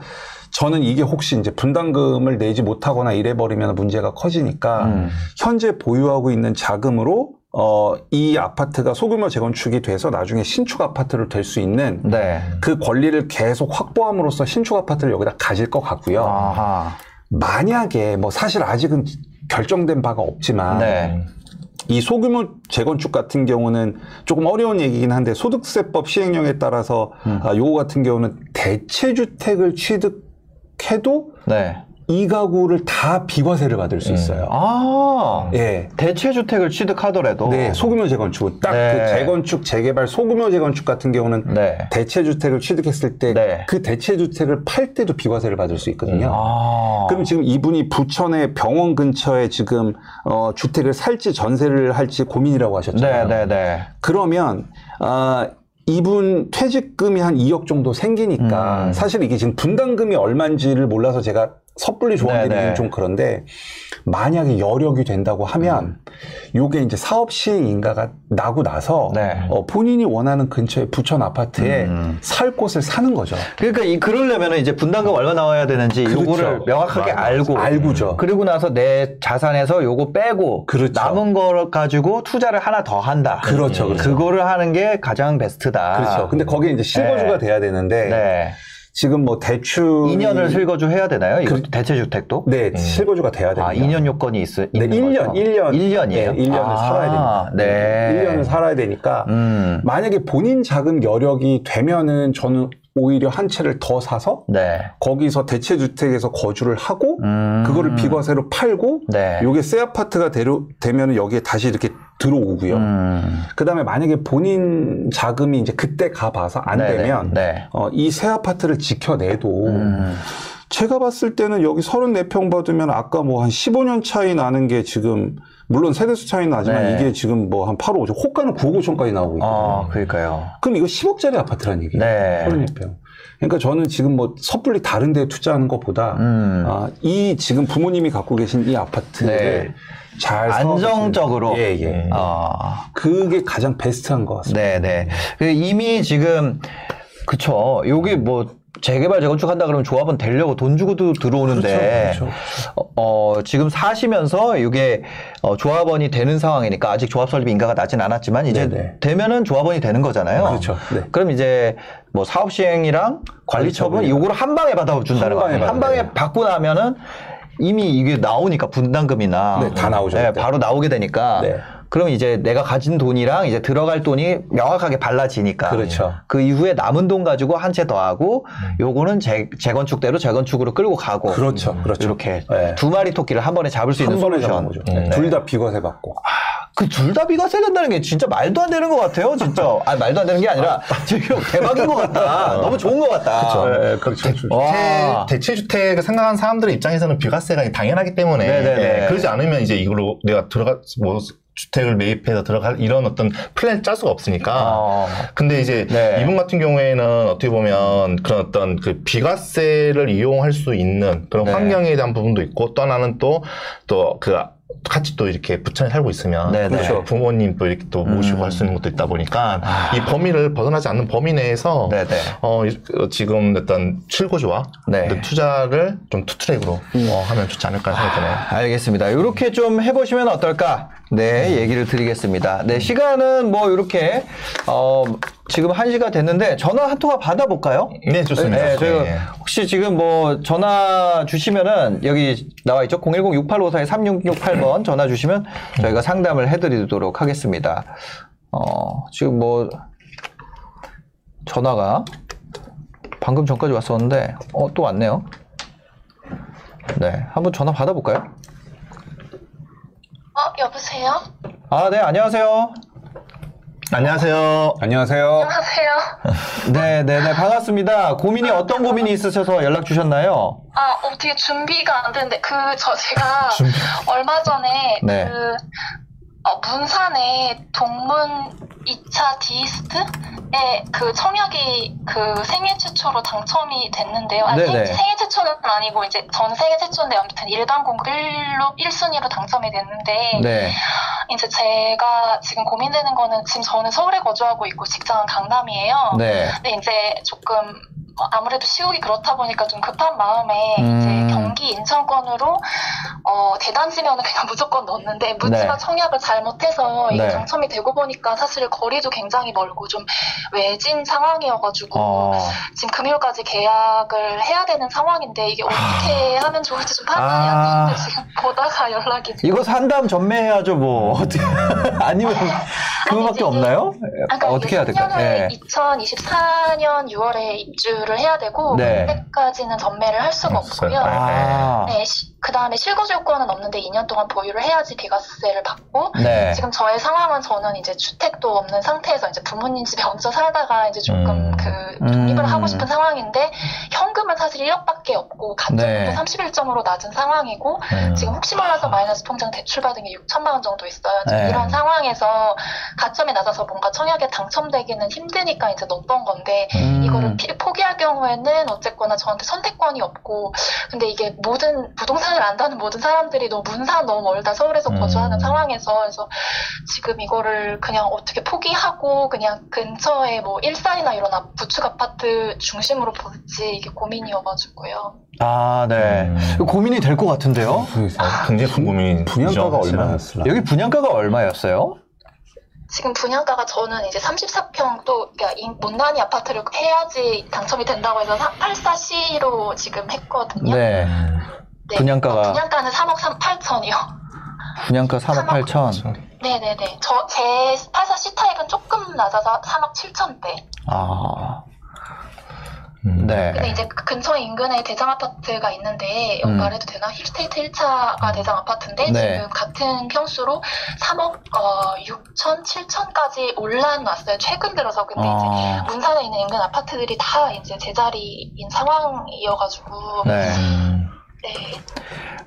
저는 이게 혹시 이제 분담금을 내지 못하거나 이래버리면 문제가 커지니까 음. 현재 보유하고 있는 자금으로 어, 이 아파트가 소규모 재건축이 돼서 나중에 신축 아파트로 될 수 있는 네. 그 권리를 계속 확보함으로써 신축 아파트를 여기다 가질 것 같고요. 아하. 만약에 뭐 사실 아직은 결정된 바가 없지만 네. 이 소규모 재건축 같은 경우는 조금 어려운 얘기긴 한데 소득세법 시행령에 따라서 음. 아, 요거 같은 경우는 대체 주택을 취득해도 네. 이 가구를 다 비과세를 받을 음. 수 있어요. 아. 예. 대체 주택을 취득하더라도. 네, 소규모 재건축. 딱 그 네. 재건축, 재개발, 소규모 재건축 같은 경우는 네. 대체 주택을 취득했을 때그 네. 대체 주택을 팔 때도 비과세를 받을 수 있거든요. 아. 그럼 지금 이분이 부천의 병원 근처에 지금 어, 주택을 살지 전세를 할지 고민이라고 하셨잖아요. 네 네 네. 그러면 아, 이분 퇴직금이 한 2억 정도 생기니까 음. 사실 이게 지금 분담금이 얼마인지를 몰라서 제가 섣불리 조언드리기는 네네. 좀 그런데 만약에 여력이 된다고 하면 요게 이제 사업 시행 인가가 나고 나서 네. 어, 본인이 원하는 근처에 부천 아파트에 음. 살 곳을 사는 거죠. 그러니까 이 그러려면 이제 분담금 얼마 나와야 되는지 그렇죠. 요거를 명확하게 맞아. 알고 알고죠. 그리고 나서 내 자산에서 요거 빼고 그렇죠. 남은 걸 가지고 투자를 하나 더 한다. 그렇죠, 그렇죠. 그거를 하는 게 가장 베스트다. 그렇죠. 근데 거기에 이제 실거주가 네. 돼야 되는데 네. 지금 뭐 대출 2년을 실거주 해야 되나요? 이거 그- 대체 주택도? 네, 실거주가 돼야 됩니다. 아, 2년 요건이 있, 네, 있는 1년, 거죠? 1년. 1년이에요? 네, 1년을 살아야 됩니다. 네. 1년을 살아야 되니까 음. 만약에 본인 자금 여력이 되면은 저는 오히려 한 채를 더 사서 네. 거기서 대체 주택에서 거주를 하고 음. 그거를 비과세로 팔고 네. 요게 새 아파트가 되려, 되면은 여기에 다시 이렇게 들어오고요. 음. 그다음에 만약에 본인 자금이 이제 그때 가봐서 안 네네. 되면 네. 어, 이 새 아파트를 지켜내도 음. 제가 봤을 때는 여기 34평 받으면 아까 뭐 한 15년 차이 나는 게 지금 물론 세대수 차이 나지만 네. 이게 지금 뭐 한 8억 5천 호가는 9억 5천까지 나오고 있거든요. 아, 그러니까요. 그럼 이거 10억짜리 아파트란 얘기예요. 네. 34평. 그러니까 저는 지금 뭐 섣불리 다른 데 투자하는 것보다 음. 아, 이 지금 부모님이 갖고 계신 이 아파트를 네. 잘 안정적으로. 사업하시는- 예, 예. 아. 그게 가장 베스트한 것 같습니다. 네, 네. 그 이미 지금 그쵸. 요게 뭐 재개발 재건축 한다 그러면 조합은 되려고 돈 주고도 들어오는데 그렇죠, 어, 어, 지금 사시면서 이게 어, 조합원이 되는 상황이니까 아직 조합 설립 인가가 나진 않았지만 이제 네네. 되면은 조합원이 되는 거잖아요. 그렇죠. 네. 그럼 이제 뭐 사업 시행이랑 관리 처분. 요거를 한 방에 받아 준다는 한 방에 거예요. 한. 방에 받고 나면은 이미 이게 나오니까 분담금이나 네, 다 나오죠, 네. 바로 나오게 되니까 네. 그럼 이제 내가 가진 돈이랑 이제 들어갈 돈이 명확하게 발라지니까 그렇죠. 그 이후에 남은 돈 가지고 한 채 더 하고 요거는 재, 재건축대로 재건축으로 끌고 가고 그렇죠, 그렇죠. 이렇게 네. 두 마리 토끼를 한 번에 잡을 수 있는 솔루션. 네. 둘다 비과세 받고. 그둘다 비과세 된다는 게 진짜 말도 안 되는 것 같아요, 진짜. 아 말도 안 되는 게 아니라 지금 대박인 것 같다. 너무 좋은 것 같다. 네, 그렇죠. 와. 대체 주택을 생각하는 사람들의 입장에서는 비과세가 당연하기 때문에 네네네. 예, 그러지 않으면 이제 이걸로 내가 들어가 뭐 주택을 매입해서 들어갈 이런 어떤 플랜을 짤 수가 없으니까. 어. 근데 이제 네. 이분 같은 경우에는 어떻게 보면 그런 어떤 그 비과세를 이용할 수 있는 그런 네. 환경에 대한 부분도 있고 또 하나는 또또그 같이 또 이렇게 부천에 살고 있으면 네네. 그렇죠. 부모님 또 이렇게 또 모시고 음. 할수 있는 것도 있다 보니까 이 범위를 벗어나지 않는 범위 내에서 네네. 어, 이- 어, 지금 어떤 출고조와 네. 투자를 좀 투트랙으로 어, 하면 좋지 않을까 생각이 드네요. 알겠습니다. 이렇게 좀 해보시면 어떨까? 네, 얘기를 드리겠습니다. 네, 시간은 뭐 이렇게 어, 지금 한 시가 됐는데 전화 한 통화 받아 볼까요? 네, 좋습니다. 네, 저희가 네. 혹시 지금 뭐 전화 주시면은 여기 나와 있죠? 010-6854-3668번 전화 주시면 저희가 상담을 해 드리도록 하겠습니다. 어, 지금 뭐 전화가 방금 전까지 왔었는데 어, 또 왔네요. 네, 한번 전화 받아 볼까요? 어, 여보세요? 아, 네, 안녕하세요. 안녕하세요. 안녕하세요. 안녕하세요. 네, 네, 네, 반갑습니다. 고민이 어떤 고민이 있으셔서 연락 주셨나요? 아, 어떻게 준비가 안 되는데, 그, 저, 제가 얼마 전에, 네. 그, 어, 문산에 동문 2차 디 이스트에 그 청약이 그 생애 최초로 당첨이 됐는데요. 아니, 네네. 생, 생애 최초는 아니고 이제 전 생애 최초인데 아무튼 일반 공급 1로, 1순위로 당첨이 됐는데, 네. 이제 제가 지금 고민되는 거는 지금 저는 서울에 거주하고 있고 직장은 강남이에요. 네. 근데 이제 조금 아무래도 시국이 그렇다 보니까 좀 급한 마음에 음. 이제 경기 인천권으로 어, 대단지면은 그냥 무조건 넣었는데 묻지마 네. 청약을 잘못해서 이게 네. 당첨이 되고 보니까 사실 거리도 굉장히 멀고 좀 외진 상황이어가지고 어. 지금 금요일까지 계약을 해야 되는 상황인데 이게 어떻게 하면 좋을지 좀 판단이 아. 안 되는데 지금 보다가 연락이 이거 산다음 전매해야죠, 뭐. 어떻게, 아니면 그거밖에 없나요? 아까 어떻게 해야 될까요? 3년을 네. 2024년 6월에 입주 를 해야 되고 네. 그때까지는 전매를 할 수가. 없고요. 아. 네, 그 다음에 실거주 요건은 없는데 2년 동안 보유를 해야지 비과세를 받고 네. 지금 저의 상황은 저는 이제 주택도 없는 상태에서 이제 부모님 집에 얹혀 살다가 이제 조금 음. 그 독립을 음. 하고 싶은 상황인데 현금은 사실 1억밖에 없고 가점도 네. 31점으로 낮은 상황이고 음. 지금 혹시 몰라서 마이너스 통장 대출 받은 게 6천만 원 정도 있어요. 네. 이런 상황에서 가점이 낮아서 뭔가 청약에 당첨되기는 힘드니까 이제 넣었던 건데 음. 이거를 피- 포기할 경우에는 어쨌거나 저한테 선택권이 없고 근데 이게 모든 부동산을 안다는 모든 사람들이 너무 문산 너무 멀다 서울에서 음. 거주하는 상황에서 그래서 지금 이거를 그냥 어떻게 포기하고 그냥 근처에 뭐 일산이나 이런 아- 구축 아파트 중심으로 볼지 이게 고민이어가지고요. 아, 네. 음. 고민이 될 것 같은데요? 굉장히 큰 고민이죠. 분양가가. 얼마였을까? 여기 분양가가 얼마였어요? 지금 분양가가 저는 이제 34평 또 그러니까 이 못난이 아파트를 해야지 당첨이 된다고 해서 84C로 지금 했거든요. 네. 네. 분양가가- 어, 분양가는 3억 3, 8천이요. 분양가 3억 8천. 네네네. 저, 제 84C 타입은 조금 낮아서 3억 7천대. 아. 음. 네. 근데 이제 그 근처 인근에 대장 아파트가 있는데, 어, 음. 말해도 되나? 힐스테이트 1차가 대장 아파트인데, 네. 지금 같은 평수로 3억, 어, 6천, 7천까지 올라왔어요. 최근 들어서. 근데 이제 아. 문산에 있는 인근 아파트들이 다 이제 제자리인 상황이어가지고, 네. 음. 네.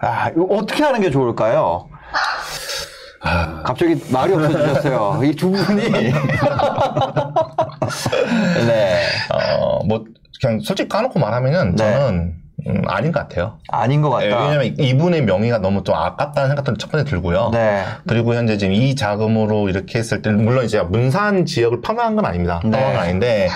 아, 이거 어떻게 하는 게 좋을까요? 갑자기 말이 없어지셨어요. 이 두 분이. 네. 어, 뭐, 그냥 솔직히 까놓고 말하면은 네. 저는 음, 아닌 것 같아요. 아닌 것 예, 같다. 왜냐면 이분의 명의가 너무 좀 아깝다는 생각도 첫 번째 들고요. 네. 그리고 현재 지금 이 자금으로 이렇게 했을 때는 물론 이제 문산 지역을 폄하한 건 아닙니다. 네. 폄하한 건 아닌데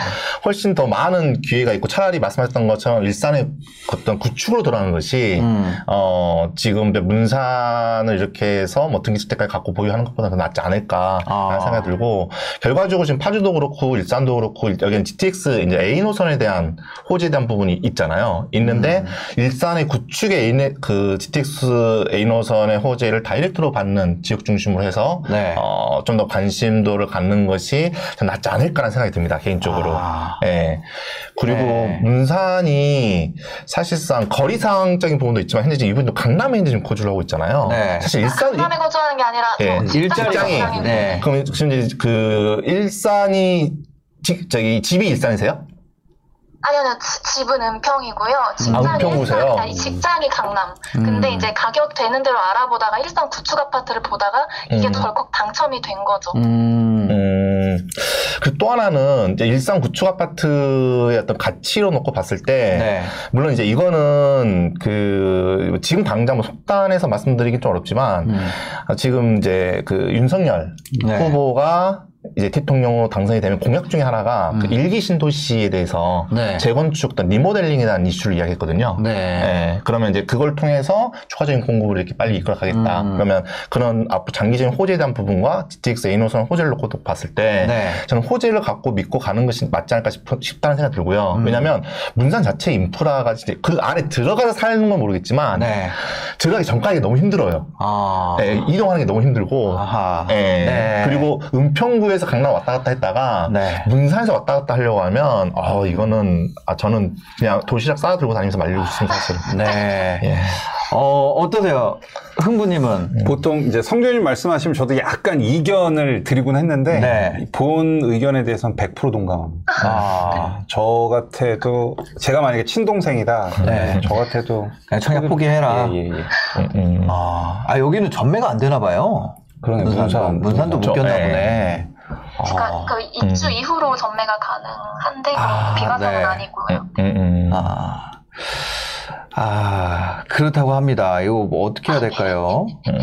훨씬 더 많은 기회가 있고 차라리 말씀하셨던 것처럼 일산의 어떤 구축으로 돌아가는 것이 음. 어 지금 문산을 이렇게 해서 뭐 등기주택까지 갖고 보유하는 것보다 더 낫지 않을까 라는 아. 생각이 들고 결과적으로 지금 파주도 그렇고 일산도 그렇고 여기는 GTX 이제 A 노선에 대한 호재에 대한 부분이 있잖아요. 있는데 음. 일산의 구축의 A, 그 GTX A 노선의 호재를 다이렉트로 받는 지역 중심으로 해서 네. 어, 좀 더 관심도를 갖는 것이 좀 낫지 않을까라는 생각이 듭니다 개인적으로. 아. 예. 그리고 네. 문산이 사실상 거리상적인 부분도 있지만 현재 지금 이분도 강남에 이제 지금 거주를 하고 있잖아요. 네. 사실 일산 강남에 거주하는 게 아니라 예, 직장이, 네. 그럼 지금 이제 그 일산이 지- 저기 집이 일산이세요? 아니 아니요 지- 집은 은평이고요. 직장이 아, 은평구세요? 일산, 아니, 직장이 강남. 근데 음. 이제 가격 되는 대로 알아보다가 일산 구축 아파트를 보다가 이게 음. 덜컥 당첨이 된 거죠. 음. 음. 그리고 또 하나는 이제 일산 구축 아파트의 어떤 가치로 놓고 봤을 때 네. 물론 이제 이거는 그 지금 당장 뭐 속단해서 말씀드리긴 좀 어렵지만 음. 아, 지금 이제 그 윤석열 네. 후보가 이제 대통령으로 당선이 되면 공약 중에 하나가 그 음. 일기 신도시에 대해서 네. 재건축, 리모델링에 대한 이슈를 이야기했거든요. 네. 예, 그러면 이제 그걸 통해서 추가적인 공급을 이렇게 빨리 이끌어가겠다. 음. 그러면 그런 앞으로 장기적인 호재에 대한 부분과 GTX A 노선 호재를 놓고 또 봤을 때 네. 저는 호재를 갖고 믿고 가는 것이 맞지 않을까 싶, 싶다는 생각이 들고요. 음. 왜냐하면 문산 자체 인프라가 이제 그 안에 들어가서 사는 건 모르겠지만 네. 들어가기 전까지 너무 힘들어요. 아. 예, 이동하는 게 너무 힘들고. 예, 네. 그리고 은평구에 서 강남 왔다 갔다 했다가 네. 문산에서 왔다 갔다 하려고 하면 어 이거는 아 저는 그냥 도시락 싸 들고 다니면서 말리고 싶습니다 사실은. 네. 예. 어, 어떠세요? 흥부님은? 보통 이제 성교님 말씀하시면 저도 약간 이견을 드리곤 했는데 네. 본 의견에 대해서는 100% 동감합니다. 아. 저 같아도 제가 만약에 친동생이다. 네. 저 같아도 그냥 청약 포기해라. 예, 예, 예. 음, 음. 아, 아, 여기는 전매가 안 되나 봐요. 그러네 문산도, 문산 문산도. 묶였나 네. 보네. 그러니까 아. 그 입주 음. 이후로 전매가 가능한데 아, 비과세는 네. 아니고요. 음, 음. 아. 아, 그렇다고 합니다. 이거 뭐 어떻게 해야 될까요? 음.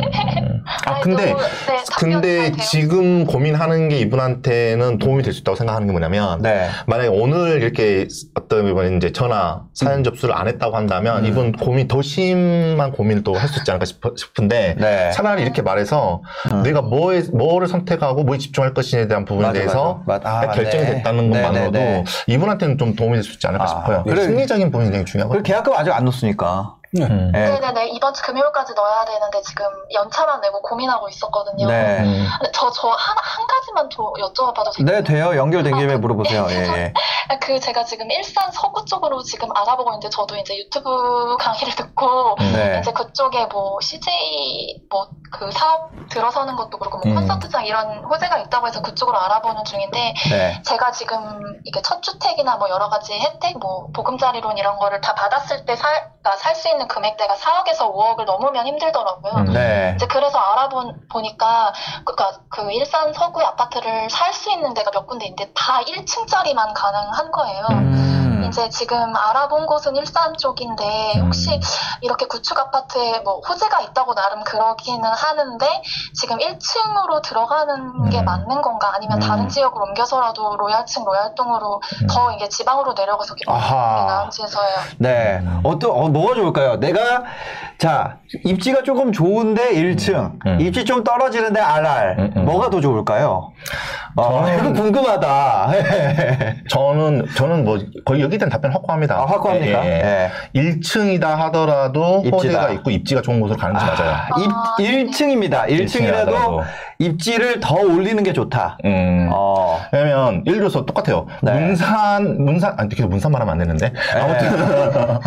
아 아니, 근데 네, 근데. 지금 고민하는 게 이분한테는 도움이 될 수 있다고 생각하는 게 뭐냐면 네. 만약에 오늘 이렇게 어떤 이번 이제 전화 사연 접수를 안 했다고 한다면 음. 이분 고민 더 심한 고민을 또 할 수 있지 않을까 싶, 싶은데 네. 차라리 이렇게 말해서 음. 내가 뭐에 뭐를 선택하고 뭐에 집중할 것인에 대한 부분에 맞아, 대해서 맞아. 맞- 아, 결정이 네. 됐다는 네, 것만으로도 네, 네. 이분한테는 좀 도움이 될 수 있지 않을까 아, 싶어요. 그래. 심리적인 부분이 굉장히 중요하거든요. 계약금 아직 안 넣었 으니까. 음. 네. 네네네 이번 주 금요일까지 넣어야 되는데 지금 연차만 내고 고민하고 있었거든요. 네. 음. 근데 저저한 한 가지만 더 여쭤봐도 될까요? 네, 돼요. 연결된 김에 물어보세요. 예, 예. 그 제가 지금 일산 서구 쪽으로 지금 알아보고 있는데 저도 이제 유튜브 강의를 듣고 음. 네. 이제 그쪽에 뭐 CJ 뭐 그 사업 들어서는 것도 그렇고 뭐 음. 콘서트장 이런 호재가 있다고 해서 그쪽으로 알아보는 중인데 네. 제가 지금 이게 첫 주택이나 뭐 여러 가지 혜택 뭐 보금자리론 이런 거를 다 받았을 때 살수 있는 금액대가 4억에서 5억을 넘으면 힘들더라고요. 음. 네. 이제 그래서 알아본 보니까 그니까 그 일산 서구의 아파트를 살 수 있는 데가 몇 군데 있는데 다 1층짜리만 가능한 거예요. 음. 이제 지금 알아본 곳은 일산 쪽인데 음. 혹시 이렇게 구축 아파트에 뭐 호재가 있다고 나름 그러기는 하는데 지금 1층으로 들어가는 게 음. 맞는 건가 아니면 음. 다른 지역으로 옮겨서라도 로얄층 로얄동으로 음. 더 이게 지방으로 내려가서 이렇게 아하. 먹는 게 나은지 해서요. 네. 어떤, 어, 뭐가 좋을까요? 내가, 자, 입지가 조금 좋은데 1층, 음. 입지 좀 떨어지는데 RR. 음, 음. 뭐가 더 좋을까요? 어, 저는- 이거 궁금하다. 저는 저는 뭐 거의 여기 에 대한 답변 확고합니다. 아, 확고합니까? 예, 예. 예. 1층이다 하더라도 입지다. 호재가 있고 입지가 좋은 곳으로 가는 게 맞아요. 입, 아, 1층입니다. 1층이라도 하더라도. 입지를 더 올리는 게 좋다. 음. 어. 왜냐면 예를 들어서 똑같아요. 네. 문산 문산 아니 계속 문산 말하면 안 되는데 아무튼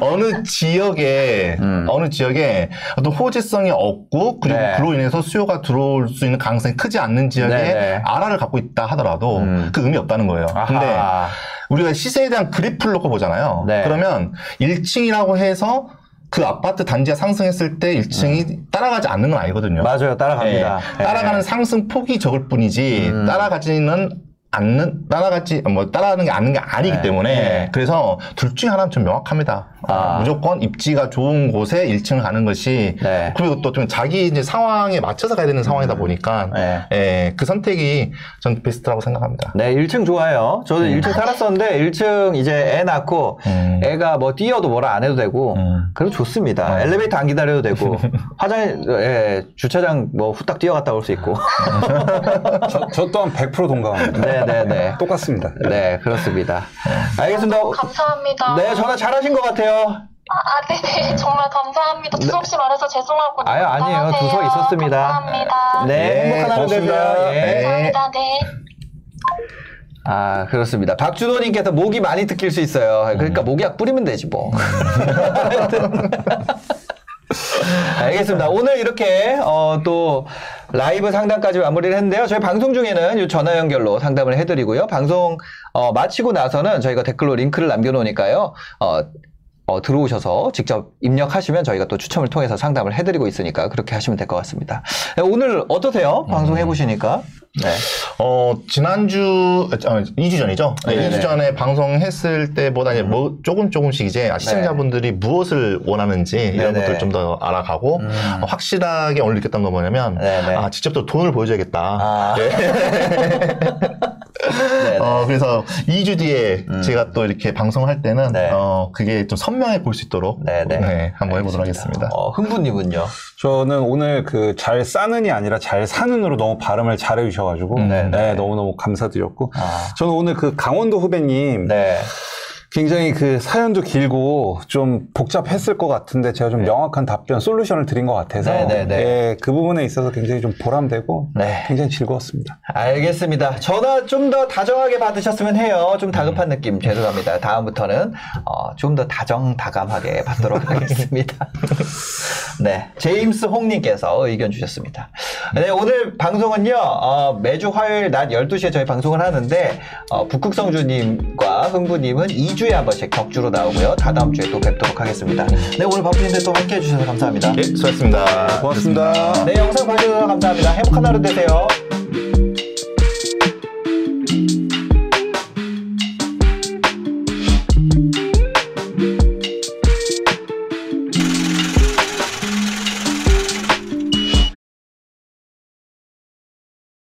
어느 지역에 음. 어느 지역에 어떤 호재성이 없고 그리고 네. 그로 인해서 수요가 들어올 수 있는 가능성이 크지 않는 지역에 네, 네. 아라를 갖고 있다 하더라도 음. 그 의미 없다는 거예요. 근데 아하. 우리가 시세에 대한 그래프를 놓고 보잖아요. 네. 그러면 1층이라고 해서 그 아파트 단지가 상승했을 때 1층이 따라가지 않는 건 아니거든요. 음. 맞아요. 따라갑니다. 예, 따라가는 상승 폭이 적을 뿐이지 음. 따라가지는 않는 따라가지 뭐 따라가는 게 않는 게 아니기 네. 때문에 네. 그래서 둘 중에 하나는 좀 명확합니다. 아. 무조건 입지가 좋은 곳에 1층을 가는 것이 네. 그리고 또 좀 자기 이제 상황에 맞춰서 가야 되는 상황이다 보니까 네. 예, 그 선택이 전 베스트라고 생각합니다. 네, 1층 좋아요. 저도 1층 살았었는데 1층 이제 애 낳고 음. 애가 뭐 뛰어도 뭐라 안 해도 되고 음. 그래도 좋습니다. 엘리베이터 안 기다려도 되고 화장 예, 주차장 뭐 후딱 뛰어갔다 올 수 있고. 저, 저 또한 100% 동감합니다. 네, 네, 네. 똑같습니다. 네, 그렇습니다. 알겠습니다. 감사합니다. 네, 전화 잘하신 것 같아요. 아, 아, 네네. 정말 감사합니다. 두서 없이 말해서 죄송하고. 아유, 아니에요. 두서 있었습니다. 감사합니다. 네, 네, 행복한 하루 고맙습니다. 되세요. 예. 네. 감사합니다. 네. 아, 그렇습니다. 박준호님께서 목이 많이 특힐 수 있어요. 그러니까 목약 뿌리면 되지 뭐. 알겠습니다. 오늘 이렇게 어, 또 라이브 상담까지 마무리를 했는데요. 저희 방송 중에는 이 전화 연결로 상담을 해드리고요. 방송 어, 마치고 나서는 저희가 댓글로 링크를 남겨놓으니까요. 어, 어, 들어오셔서 직접 입력하시면 저희가 또 추첨을 통해서 상담을 해드리고 있으니까 그렇게 하시면 될 것 같습니다. 네, 오늘 어떠세요? 방송 해보시니까. 네. 어, 지난주, 어, 2주 전이죠? 네, 네네. 2주 전에 방송했을 때보다 이제 뭐 조금 조금씩 이제 시청자분들이 무엇을 원하는지 이런. 것들을 좀더 알아가고 음. 어, 확실하게 오늘 느꼈던 건 뭐냐면. 아, 직접 또 돈을 보여줘야겠다. 아. 네. 네, 네. 어, 그래서 2주 뒤에 제가 또 이렇게 방송할 때는 네. 어, 그게 좀 선명해 볼 수 있도록 네네. 네, 한번 해보도록 하겠습니다. 어, 흥부님은요? 저는 오늘 그 잘 싸는이 아니라 잘 사는으로 너무 발음을 잘해 주셔 가지고 네, 네, 네. 너무너무 감사드렸고 아. 저는 오늘 그 강원도 후배님 네. 굉장히 그 사연도 길고 좀 복잡했을 것 같은데 제가 좀 명확한 답변 솔루션을 드린 것 같아서 네, 네, 네. 예, 그 부분에 있어서 굉장히 좀 보람되고 네. 굉장히 즐거웠습니다. 알겠습니다. 전화 좀 더 다정하게 받으셨으면 해요. 좀 다급한 느낌 죄송합니다. 다음부터는 어, 좀 더 다정다감하게 받도록 하겠습니다. 네, 제임스 홍님께서 의견 주셨습니다. 네, 오늘 방송은요 어, 매주 화요일 낮 12시에 저희 방송을 하는데 어, 북극성주님과 흥부님은 2주에 한 번씩 격주로 나오고요. 다다음 주에 또 뵙도록 하겠습니다. 네, 오늘 바쁘신데 또 함께 해 주셔서 감사합니다. 예, 수고하셨습니다. 고맙습니다. 네, 영상 봐주셔서 감사합니다. 행복한 하루 되세요.